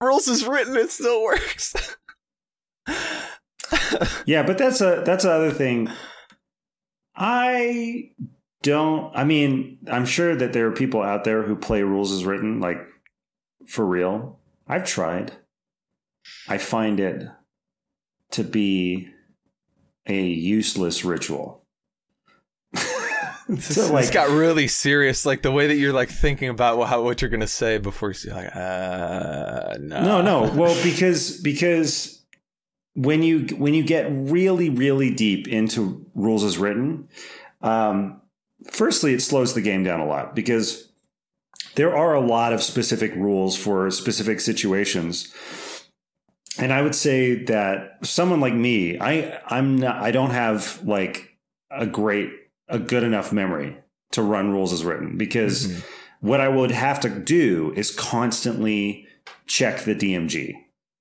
rules is written, it still works. Yeah, but that's a that's the other thing. I don't. I mean, I'm sure that there are people out there who play rules as written, like for real. I've tried. I find it to be a useless ritual. This, like- this got really serious. Like the way that you're like thinking about how, what you're gonna say before you like, uh, no, No, no. Well, because because when you when you get really really deep into rules as written, um, firstly it slows the game down a lot because there are a lot of specific rules for specific situations. And I would say that someone like me, I I'm not I don't have like a great a good enough memory to run rules as written because Mhm. what I would have to do is constantly check the DMG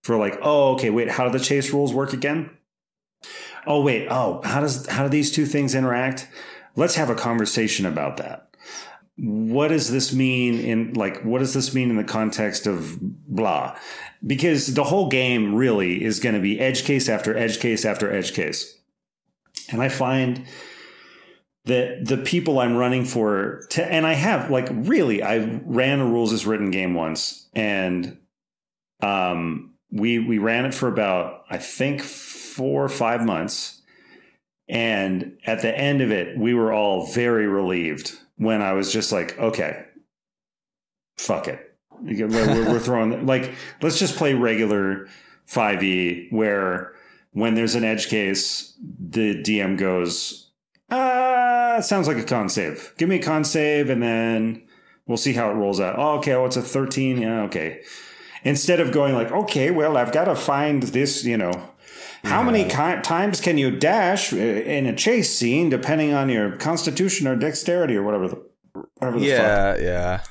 for like, oh, okay, wait, how do the chase rules work again? Oh, wait, oh, how does how do these two things interact? Let's have a conversation about that. What does this mean in like what does this mean in the context of blah? Because the whole game really is going to be edge case after edge case after edge case. And I find that the people I'm running for, to, and I have like really, I ran a rules as written game once, and um, we we ran it for about I think four or five months, and at the end of it, we were all very relieved when I was just like, okay, fuck it, we're, throwing like let's just play regular five e where when there's an edge case, the DM goes uh, sounds like a con save. Give me a con save and then we'll see how it rolls out. Oh, okay. Oh, it's a 13. Yeah, okay. Instead of going like, okay, well, I've got to find this, you know, how many ki- times can you dash uh, in a chase scene depending on your constitution or dexterity or whatever the, whatever the yeah, yeah.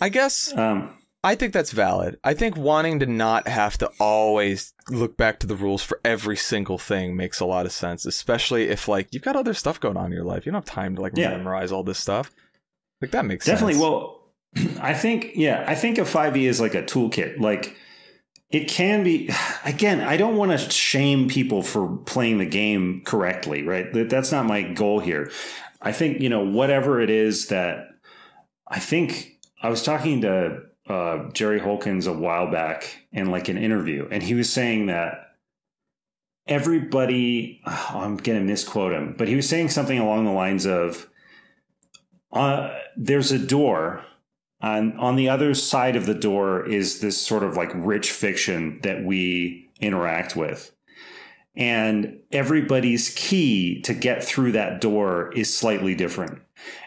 I guess. Um, I think that's valid. I think wanting to not have to always look back to the rules for every single thing makes a lot of sense, especially if like you've got other stuff going on in your life. You don't have time to like Yeah. memorize all this stuff. Like that makes Definitely. sense. Well, I think yeah, I think a 5e is like a toolkit. Like it can be again, I don't want to shame people for playing the game correctly, right? That's not my goal here. I think, you know, whatever it is that I think I was talking to uh, Jerry Holkins a while back in like an interview, and he was saying that everybody, oh, I'm to misquote him, but he was saying something along the lines of, uh, there's a door on on the other side of the door is this sort of like rich fiction that we interact with. And everybody's key to get through that door is slightly different.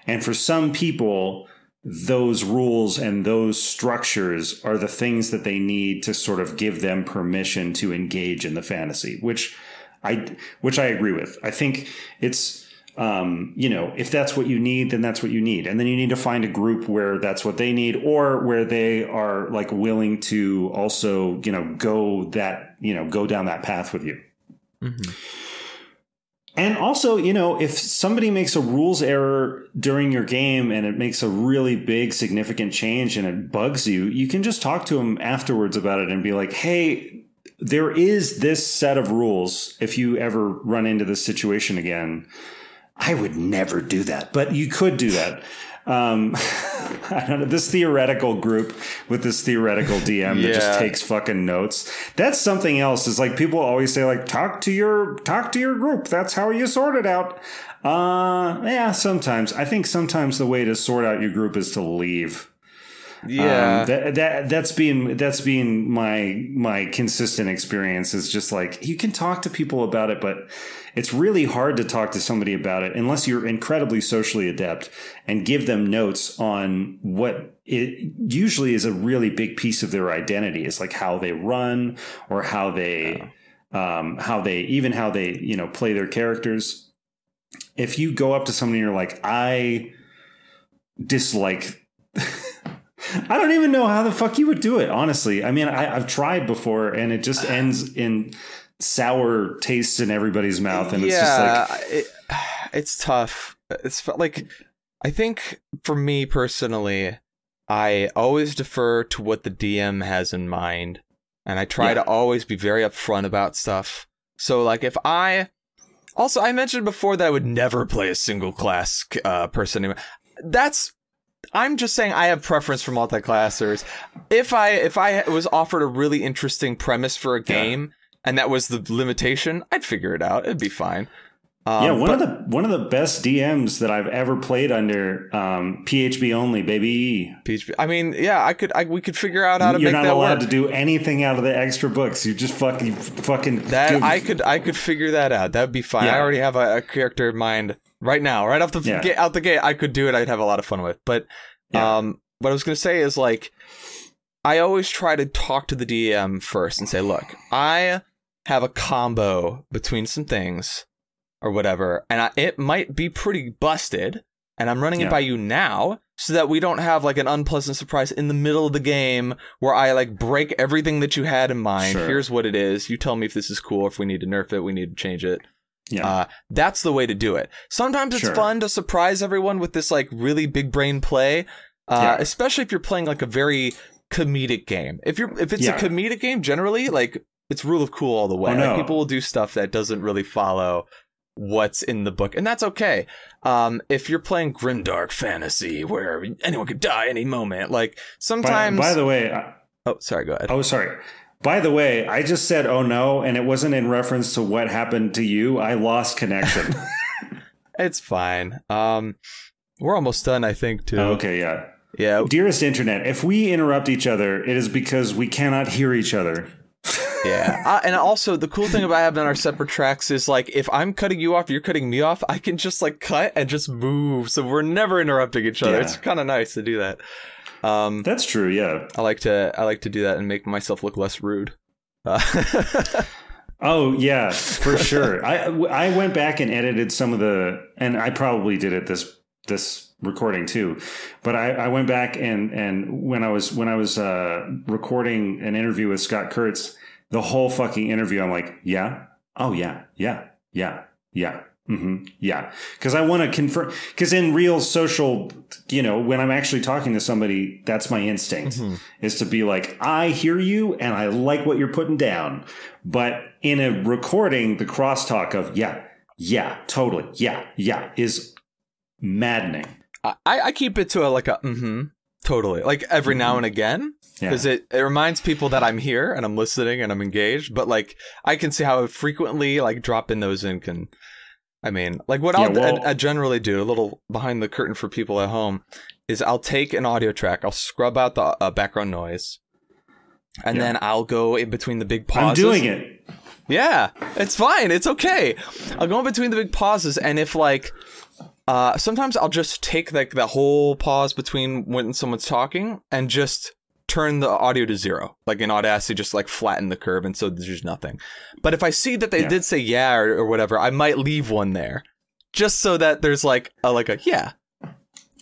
And for some people those rules and those structures are the things that they need to sort of give them permission to engage in the fantasy which i which i agree with. I think it's um, you know, if that's what you need, then that's what you need. And then you need to find a group where that's what they need or where they are like willing to also, you know, go that, you know, go down that path with you. Mhm. And also, you know, if somebody makes a rules error during your game and it makes a really big, significant change and it bugs you, you can just talk to them afterwards about it and be like, hey, there is this set of rules. If you ever run into this situation again, I would never do that, but you could do that. Um, I don't know. This theoretical group with this theoretical DM that just takes fucking notes. That's something else. Is like people always say, like talk to your talk to your group. That's how you sort it out. Uh, yeah. Sometimes I think sometimes the way to sort out your group is to leave. Yeah. Um, that, that that's been that's been my my consistent experience is just like you can talk to people about it, but it's really hard to talk to somebody about it unless you're incredibly socially adept and give them notes on what it usually is a really big piece of their identity. It's like how they run or how they um, how they even how they you know play their characters. If you go up to somebody and you're like, I dislike I don't even know how the fuck you would do it, honestly. I mean, I, I've tried before and it just ends in sour tastes in everybody's mouth. And it's just like, it, it's tough. It's like I think for me personally, I always defer to what the DM has in mind, and I try Yeah. to always be very upfront about stuff. So, like, if I also I mentioned before that I would never play a single class uh, person. anymore. That's I'm just saying I have preference for multi-classers. If I if I was offered a really interesting premise for a Yeah. game and that was the limitation, I'd figure it out. It'd be fine. Um, yeah, one but- of the one of the best DMs that I've ever played under um, PHB only, baby. PHB. I mean, yeah, I could. I, we could figure out how to You're make not allowed work. to do anything out of the extra books. You just fucking fucking That give- I could I could figure that out. That'd be fine. I already have a, a character in mind right now. Right off the Yeah. gate, out the gate, I could do it. I'd have a lot of fun with. But Yeah. um, what I was gonna say is like, I always try to talk to the DM first and say, look, I have a combo between some things or whatever, and I, it might be pretty busted, and I'm running Yeah. it by you now. So that we don't have like an unpleasant surprise in the middle of the game where I like break everything that you had in mind. Sure. Here's what it is. You tell me if this is cool, if we need to nerf it, we need to change it. Yeah. Uh, that's the way to do it. Sometimes it's Sure. fun to surprise everyone with this like really big brain play, uh, Yeah. especially if you're playing like a very comedic game. If you're if it's Yeah. a comedic game, generally like it's rule of cool all the way. Oh, Like, people will do stuff that doesn't really follow what's in the book, and that's okay. Um, if you're playing grimdark fantasy where anyone could die any moment, like by, sometimes. by the way, I, oh, sorry, go ahead. oh sorry. By the way, I just said oh no, and it wasn't in reference to what happened to you. I lost connection. It's fine. Um, we're almost done, I think. Too. okay, yeah. Yeah, Dearest internet, if we interrupt each other, it is because we cannot hear each other. Yeah, uh, and also the cool thing about having our separate tracks is like if I'm cutting you off, you're cutting me off. I can just like cut and just move, so we're never interrupting each other. Yeah. It's kind of nice to do that. Um, That's true, yeah. I like to I like to do that and make myself look less rude. Uh, Oh yeah, for sure. I I went back and edited some of the, and I probably did it this this recording too, but I, I went back and and when I was when I was uh, recording an interview with Scott Kurtz, the whole fucking interview, I'm like, yeah, oh yeah, yeah, yeah, yeah. Hmm Yeah, because I want to confirm. Because in real social, you know, when I'm actually talking to somebody, that's my instinct Mhm. is to be like, I hear you and I like what you're putting down. But in a recording, the crosstalk of yeah, yeah, totally, yeah, yeah, is maddening. I, I keep it to a like a mm-hmm, totally like every now and again Yeah. because it, it reminds people that I'm here and I'm listening and I'm engaged. But like I can see how frequently like dropping those in can. I mean, like what Yeah, I'll well- I, I generally do a little behind the curtain for people at home is I'll take an audio track, I'll scrub out the uh, background noise, and Yeah. then I'll go in between the big pauses. I'm doing it. Yeah, it's fine. It's okay. I'll go in between the big pauses, and if like, uh, sometimes I'll just take like the whole pause between when someone's talking and just turn the audio to zero, like in Audacity, just like flatten the curve, and so there's nothing. But if I see that they Yeah. did say yeah or, or whatever, I might leave one there, just so that there's like a like a yeah.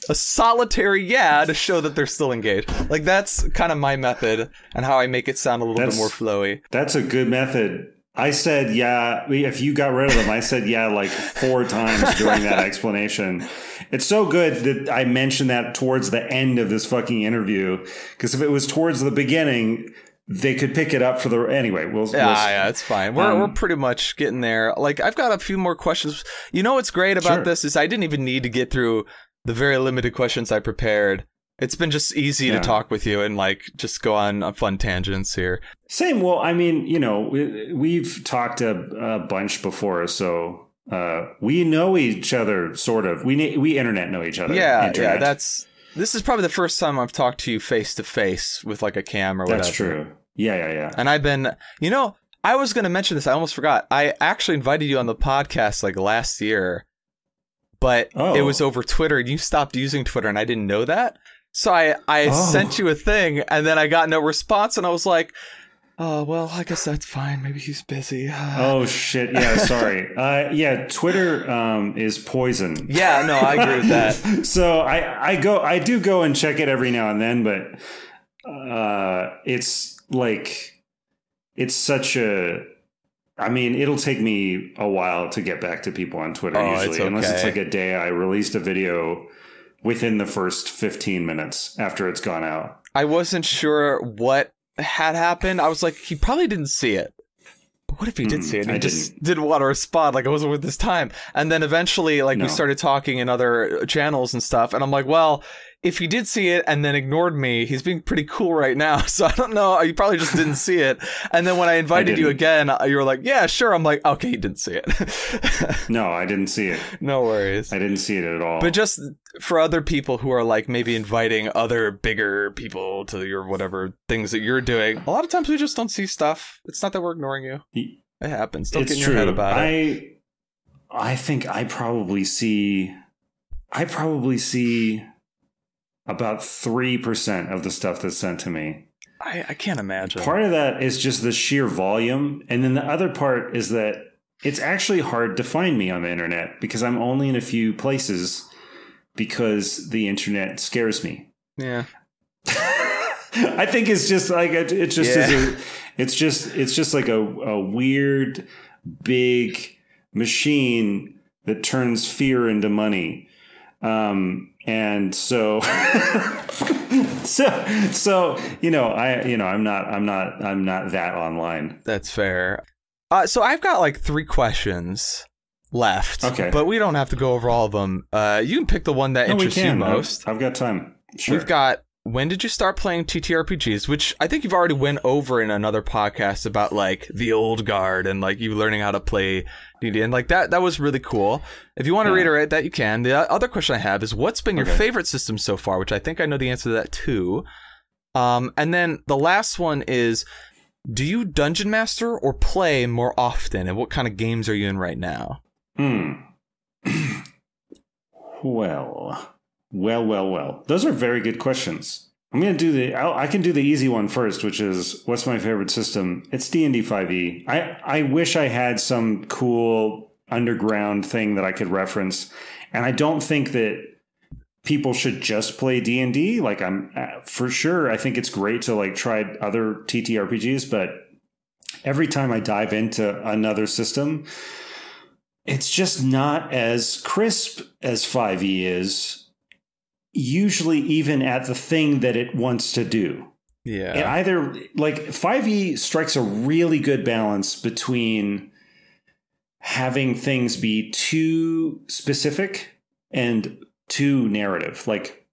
A solitary yeah to show that they're still engaged. Like that's kind of my method and how I make it sound a little That's- bit more flowy. That's a good method. I said yeah. If you got rid of them, I said yeah like four times during that explanation. It's so good that I mentioned that towards the end of this fucking interview because if it was towards the beginning, they could pick it up for the anyway. We'll, Yeah, we'll yeah, it's fine. We're Um, we're pretty much getting there. Like I've got a few more questions. You know what's great about Sure. this is I didn't even need to get through the very limited questions I prepared. It's been just easy Yeah. to talk with you and like just go on uh, fun tangents here. Same. Well, I mean, you know, we, we've talked a, a bunch before, so uh, we know each other, sort of. We we internet know each other. yeah, yeah, that's this is probably the first time I've talked to you face to face with like a cam or whatever. that's true. Yeah, yeah, yeah. And I've been, you know, I was going to mention this. I almost forgot. I actually invited you on the podcast like last year, but Oh. it was over Twitter and you stopped using Twitter and I didn't know that. So I, I Oh. sent you a thing and then I got no response and I was like, oh, well, I guess that's fine. Maybe he's busy. Oh shit! Yeah, sorry. uh, yeah, Twitter um, is poison. yeah, no, I agree with that. so I I go I do go and check it every now and then, but uh, it's like it's such a. I mean, it'll take me a while to get back to people on Twitter Oh, it's usually, unless it's like a day I released a video within the first 15 minutes after it's gone out. I wasn't sure what had happened. I was like, he probably didn't see it. But what if he did Mm, see it? And I he just didn't want to respond. Like it wasn't worth his time. And then eventually, like No. we started talking in other channels and stuff. And I'm like, well, if he did see it and then ignored me, he's being pretty cool right now. So I don't know. You probably just didn't see it. And then when I invited you again, uh, you were like, "Yeah, sure." I'm like, "Okay, you didn't see it." no, I didn't see it. No worries. I didn't see it at all. But just for other people who are like maybe inviting other bigger people to your whatever things that you're doing, a lot of times we just don't see stuff. It's not that we're ignoring you. It happens. Don't it's get in true. your head about I, it. I think I probably see I probably see about 3% of the stuff that's sent to me. I, I can't imagine. Part of that is just the sheer volume. And then the other part is that it's actually hard to find me on the internet because I'm only in a few places because the internet scares me. yeah. I think it's just like it, it just Yeah. is a, it's just it's just like a, a weird big machine that turns fear into money. Um and so so so you know I you know I'm not I'm not I'm not that online. That's fair. Uh, so I've got like three questions left. Okay. But we don't have to go over all of them. Uh, you can pick the one that No, interests you can. I've- most. I've, got time. Sure. We've got when did you start playing TTRPGs? Which I think you've already went over in another podcast about like the old guard and like you learning how to play D&D and like that that was really cool. If you want to Yeah. reiterate that, you can. The other question I have is what's been your favorite system so far? Which I think I know the answer to that too. Um, and then the last one is do you dungeon master or play more often and what kind of games are you in right now? Hmm. well, well, well, well. Those are very good questions. I'm gonna do the. I'll, I can do the easy one first, which is what's my favorite system? It's D and D five E. I I wish I had some cool underground thing that I could reference, and I don't think that people should just play D and D. Like I'm uh, for sure. I think it's great to like try other TTRPGs, but every time I dive into another system, it's just not as crisp as 5e is usually even at the thing that it wants to do. Yeah. it either like 5e strikes a really good balance between having things be too specific and too narrative. Like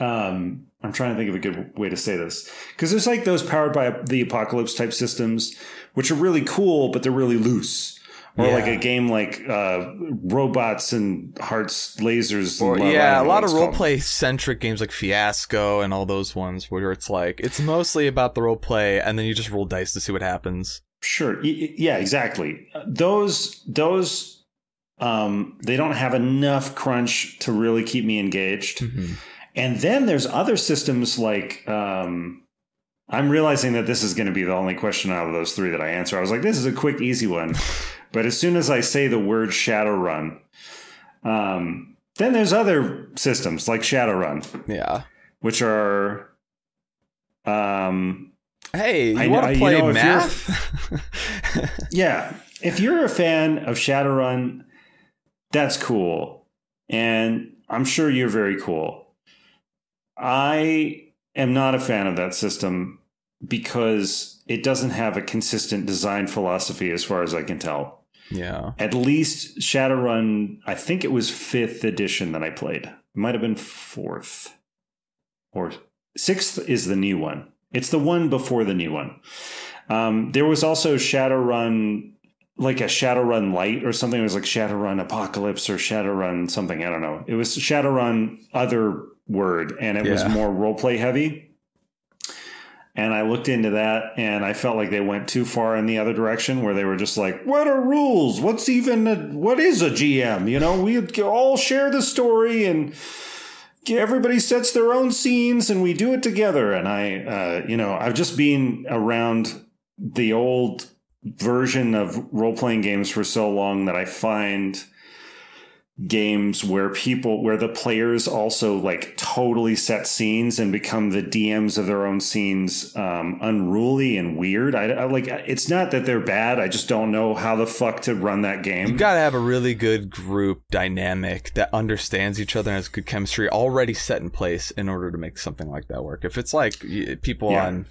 um i'm trying to think of a good way to say this. Because there's like those powered by the apocalypse type systems which are really cool but they're really loose or Yeah. like a game like uh robots and hearts lasers and Or, blah, yeah, a lot of role play centric games like Fiasco and all those ones where it's like it's mostly about the role play, and then you just roll dice to see what happens. Sure. Yeah, exactly. Those those um they don't have enough crunch to really keep me engaged. And then there's other systems like um I'm realizing that this is going to be the only question out of those three that I answer. I was like, this is a quick, easy one. but as soon as I say the word Shadowrun, um, then there's other systems like Shadowrun, Yeah. which are um, Hey, you know- want to you play know, you're- math? Yeah. If you're a fan of Shadowrun, that's cool. And I'm sure you're very cool. I am not a fan of that system because it doesn't have a consistent design philosophy as far as I can tell. yeah. At least Shadowrun, I think it was fifth edition that I played. It might have been fourth. Or sixth is the new one. It's the one before the new one. Um, there was also Shadowrun, like a Shadowrun Light or something. It was like Shadowrun Apocalypse or Shadowrun something. I don't know. It was Shadowrun other word, and it was Yeah. more roleplay heavy. And I looked into that, and I felt like they went too far in the other direction, where they were just like, "What are rules? What's even a, what is a GM? You know, we all share the story, and everybody sets their own scenes, and we do it together." And I, uh, you know, I've just been around the old version of role playing games for so long that I find games where people where the players also like totally set scenes and become the DMs of their own scenes um unruly and weird I, I like it's not that they're bad I just don't know how the fuck to run that game You got to have a really good group dynamic that understands each other and has good chemistry already set in place in order to make something like that work. If it's like people Yeah. on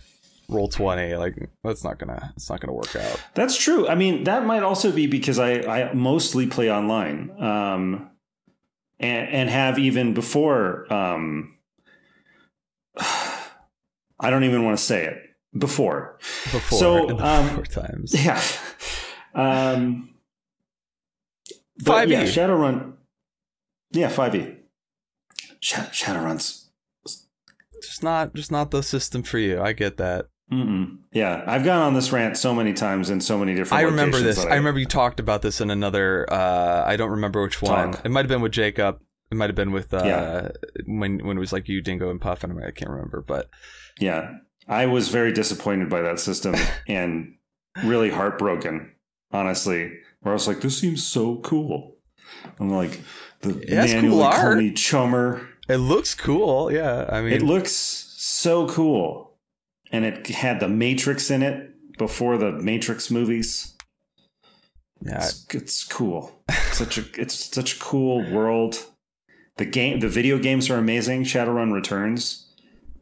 Roll20 like that's not to it's not to work out. That's true. I mean, that might also be because I, I mostly play online, um, and, and have even before um, I don't even want to say it before. Before, So, um, before times. Yeah. Um, but 5e. yeah, Shadowrun. Yeah, 5e. Sha- Shadowruns. Just not, just not the system for you. I get that. Mm-mm. Yeah, I've gone on this rant so many times in so many different I remember this. that I remember you talked about this in another. Uh, I don't remember which one. It might have been with Jacob. It might have been with uh, Yeah. when when it was like you, Dingo, and Puff. And I can't remember, but Yeah, I was very disappointed by that system and really heartbroken, honestly. Where I was like, "This seems so cool." I'm like, the Yeah, manually cool art. chummer. it looks cool. Yeah, I mean, It looks so cool, and it had the Matrix in it before the Matrix movies. yeah, It's, it's cool. It's such a it's such a cool world. The game, the video games are amazing. Shadowrun Returns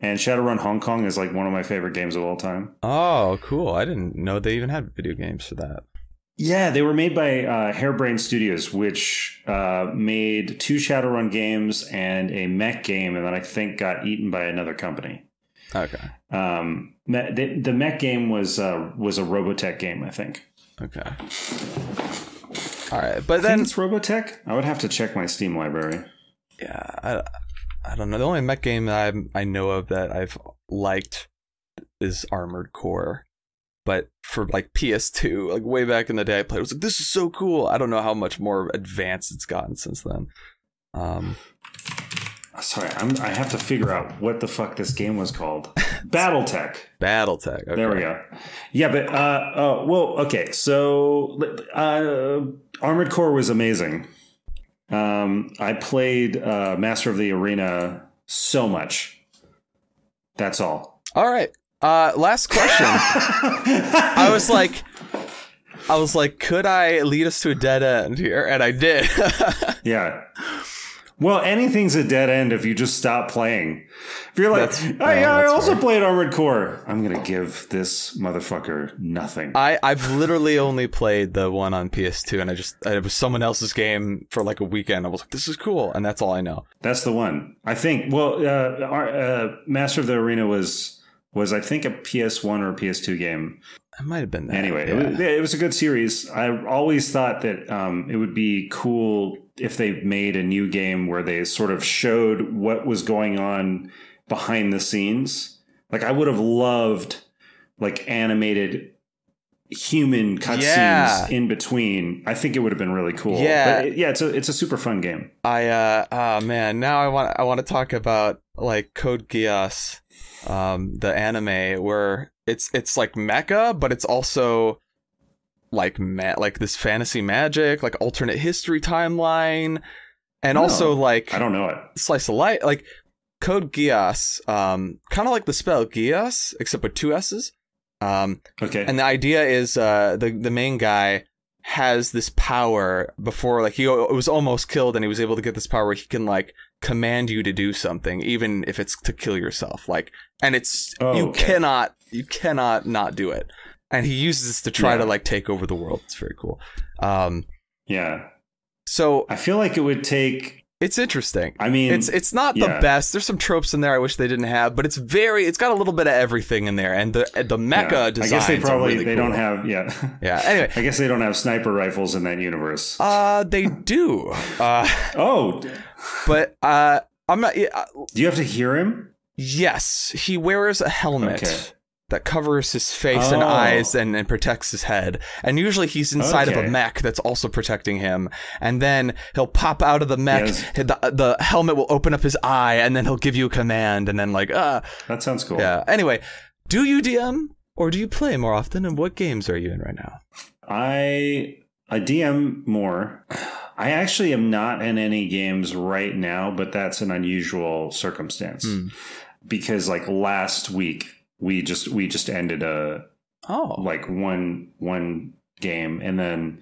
and Shadowrun Hong Kong is like one of my favorite games of all time. Oh, cool! I didn't know they even had video games for that. Yeah, they were made by uh, Harebrained Studios, which uh, made two Shadowrun games and a mech game, and then I think got eaten by another company. Okay, Um, the, the mech game was uh, was a Robotech game, I think. okay, all right. But I then, it's Robotech. I would have to check my Steam library. yeah, I, I don't know. The only mech game that I I know of that I've liked is Armored Core. But for like PS2, like way back in the day, I played. I was like, "This is so cool." I don't know how much more advanced it's gotten since then. Um, Sorry, I'm, I have to figure out what the fuck this game was called. BattleTech. BattleTech. Okay. There we go. Yeah, but uh, uh well, okay. So uh, Armored Core was amazing. Um, I played uh, Master of the Arena so much. That's all. All right. Uh, last question. I was like, I was like, could I lead us to a dead end here? And I did. Yeah. Well, anything's a dead end if you just stop playing. If you're like, That's- yeah, I also fair. played Armored Core. I'm gonna give this motherfucker nothing. I I've literally only played the one on PS2, and I just it was someone else's game for like a weekend. I was like, this is cool, and that's all I know. That's the one. I think. Well, uh, our, uh, Master of the Arena was was I think a PS1 or a PS2 game. It might have been that. Anyway, yeah. it, was, it was a good series. I always thought that um, it would be cool if they made a new game where they sort of showed what was going on behind the scenes. Like I would have loved like animated human cutscenes Yeah. in between. I think it would have been really cool. Yeah. but it- yeah, it's a it's a super fun game. I uh oh man, now I want I want to talk about like Code Geass, um, the anime where it's it's like mecha, but it's also like ma- like this fantasy magic, like alternate history timeline, and Oh, also like I don't know it. slice of light, like Code Geass, um, kind of like the spell Geass, except with two s's. Um, Okay. and the idea is uh, the the main guy has this power before like he o- was almost killed and he was able to get this power where he can like command you to do something even if it's to kill yourself like and it's Oh, you okay. cannot you cannot not do it and he uses this to try Yeah. to like take over the world it's very cool um yeah. so I feel like it would take it's interesting I mean it's it's not the yeah. best. There's some tropes in there I wish they didn't have, but it's very it's got a little bit of everything in there, and the the mecha yeah. design. I guess they probably really they cool. don't have yeah. Yeah. Anyway, I guess they don't have sniper rifles in that universe. uh, they do. Uh, oh, but uh, I'm not. yeah, uh, do you have to hear him? Yes, he wears a helmet. Okay. That covers his face and Oh. eyes and, and protects his head. And usually he's inside of a mech that's also protecting him. And then he'll pop out of the mech. Yes. The, the helmet will open up his eye and then he'll give you a command. And then, like, uh, That sounds cool. Yeah. Anyway, do you DM or do you play more often? And what games are you in right now? I I DM more. I actually am not in any games right now, but that's an unusual circumstance Hmm. Because like last week we just we just ended a Oh, like one one game and then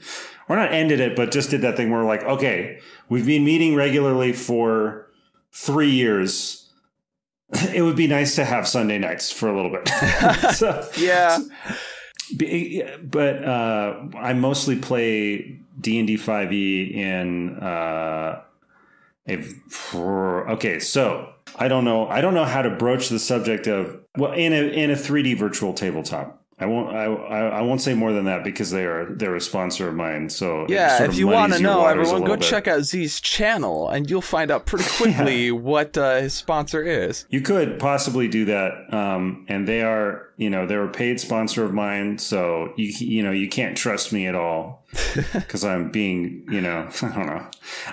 or not ended it but just did that thing where we're like okay we've been meeting regularly for three years. It would be nice to have sunday nights for a little bit. So, yeah. but uh, i mostly play d&d 5e in uh, a, okay so I don't know. I don't know how to broach the subject of well in a in a 3D virtual tabletop. I won't. I, I I won't say more than that because they are they're a sponsor of mine. So Yeah, sort if you want to know, everyone, go bit. check out Zee's channel, and you'll find out pretty quickly what uh, his sponsor is. You could possibly do that, um, and they are, you know, they're a paid sponsor of mine. So you, you know, you can't trust me at all because I'm being, you know, I don't know,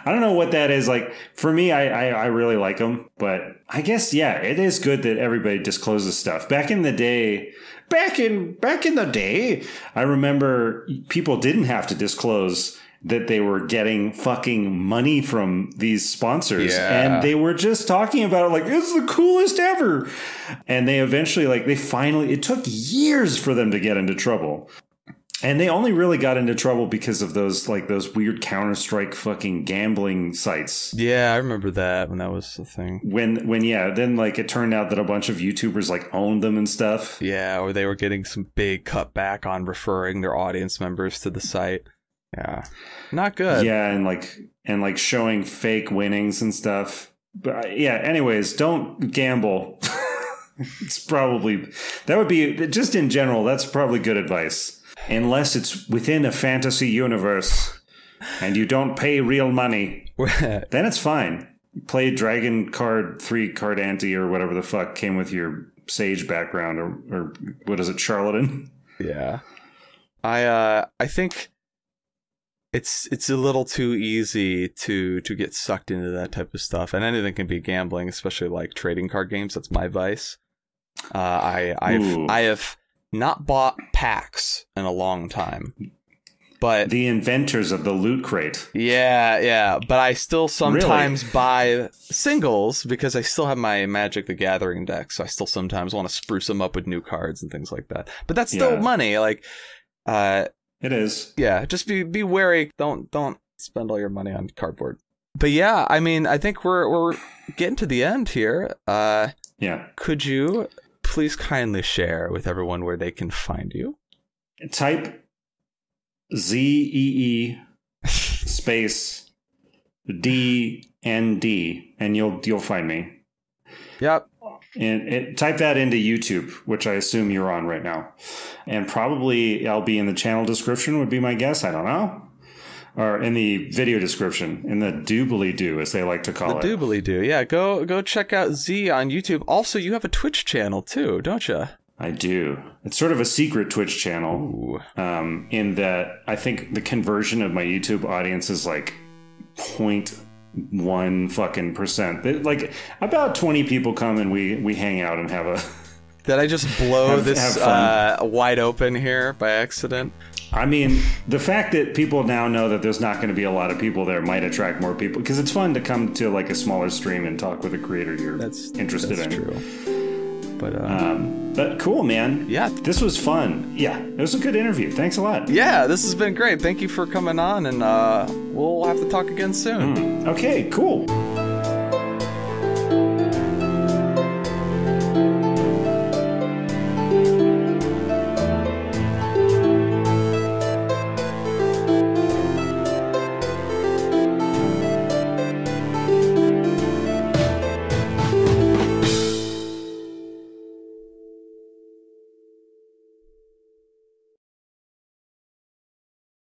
I don't know what that is. Like for me, I, I, I really like them, but I guess yeah, it is good that everybody discloses stuff. Back in the day, back in back in the day, I remember people didn't have to disclose. That they were getting fucking money from these sponsors, Yeah. and they were just talking about it like it's the coolest ever. And they eventually, like, they finally, it took years for them to get into trouble. And they only really got into trouble because of those, like, those weird Counter Strike fucking gambling sites. Yeah, I remember that when that was the thing. When, when, yeah, then, like, it turned out that a bunch of YouTubers, like, owned them and stuff. Yeah, or they were getting some big cutback on referring their audience members to the site. Yeah, not good. Yeah, and, like, and, like, showing fake winnings and stuff. But, uh, yeah, anyways, don't gamble. it's probably, that would be, just in general, that's probably good advice. Unless it's within a fantasy universe and you don't pay real money, then it's fine. Play Dragon Card 3 Card Ante or whatever the fuck came with your Sage background or, or what is it, Charlatan? Yeah. I uh I think it's it's a little too easy to to get sucked into that type of stuff. And anything can be gambling, especially like trading card games. That's my vice. Uh I I've Ooh. I have not bought packs in a long time. But The inventors of the Loot Crate. yeah, yeah, but I still sometimes buy singles because I still have my Magic the Gathering deck, so I still sometimes want to spruce them up with new cards and things like that. But that's still Yeah. money. Like, uh, It is. yeah, just be be wary. Don't don't spend all your money on cardboard. But yeah, I mean, I think we're we're getting to the end here. Uh, Yeah. could you please kindly share with everyone where they can find you? Type Z E E space D N D and you'll you'll find me. Yep. And it, type that into YouTube, which I assume you're on right now. And probably I'll be in the channel description, would be my guess. I don't know. Or in the video description, in the doobly doo, as they like to call The it. doobly doo. Yeah, go go check out Zee on YouTube. Also, you have a Twitch channel too, don't you? I do. It's sort of a secret Twitch channel. Um, in that I think the conversion of my YouTube audience is like 0.1 fucking percent. It- Like about 20 people come and we, we hang out and have a. Did I just blow Have- this have uh, wide open here by accident? I mean, the fact that people now know that there's not going to be a lot of people there might attract more people because it's fun to come to like a smaller stream and talk with a creator you're That's interested that's in. true. But uh, Um, but cool, man. Yeah. This was fun. Yeah. It was a good interview. Thanks a lot. yeah, this has been great. Thank you for coming on, and uh, we'll have to talk again soon. Okay, cool.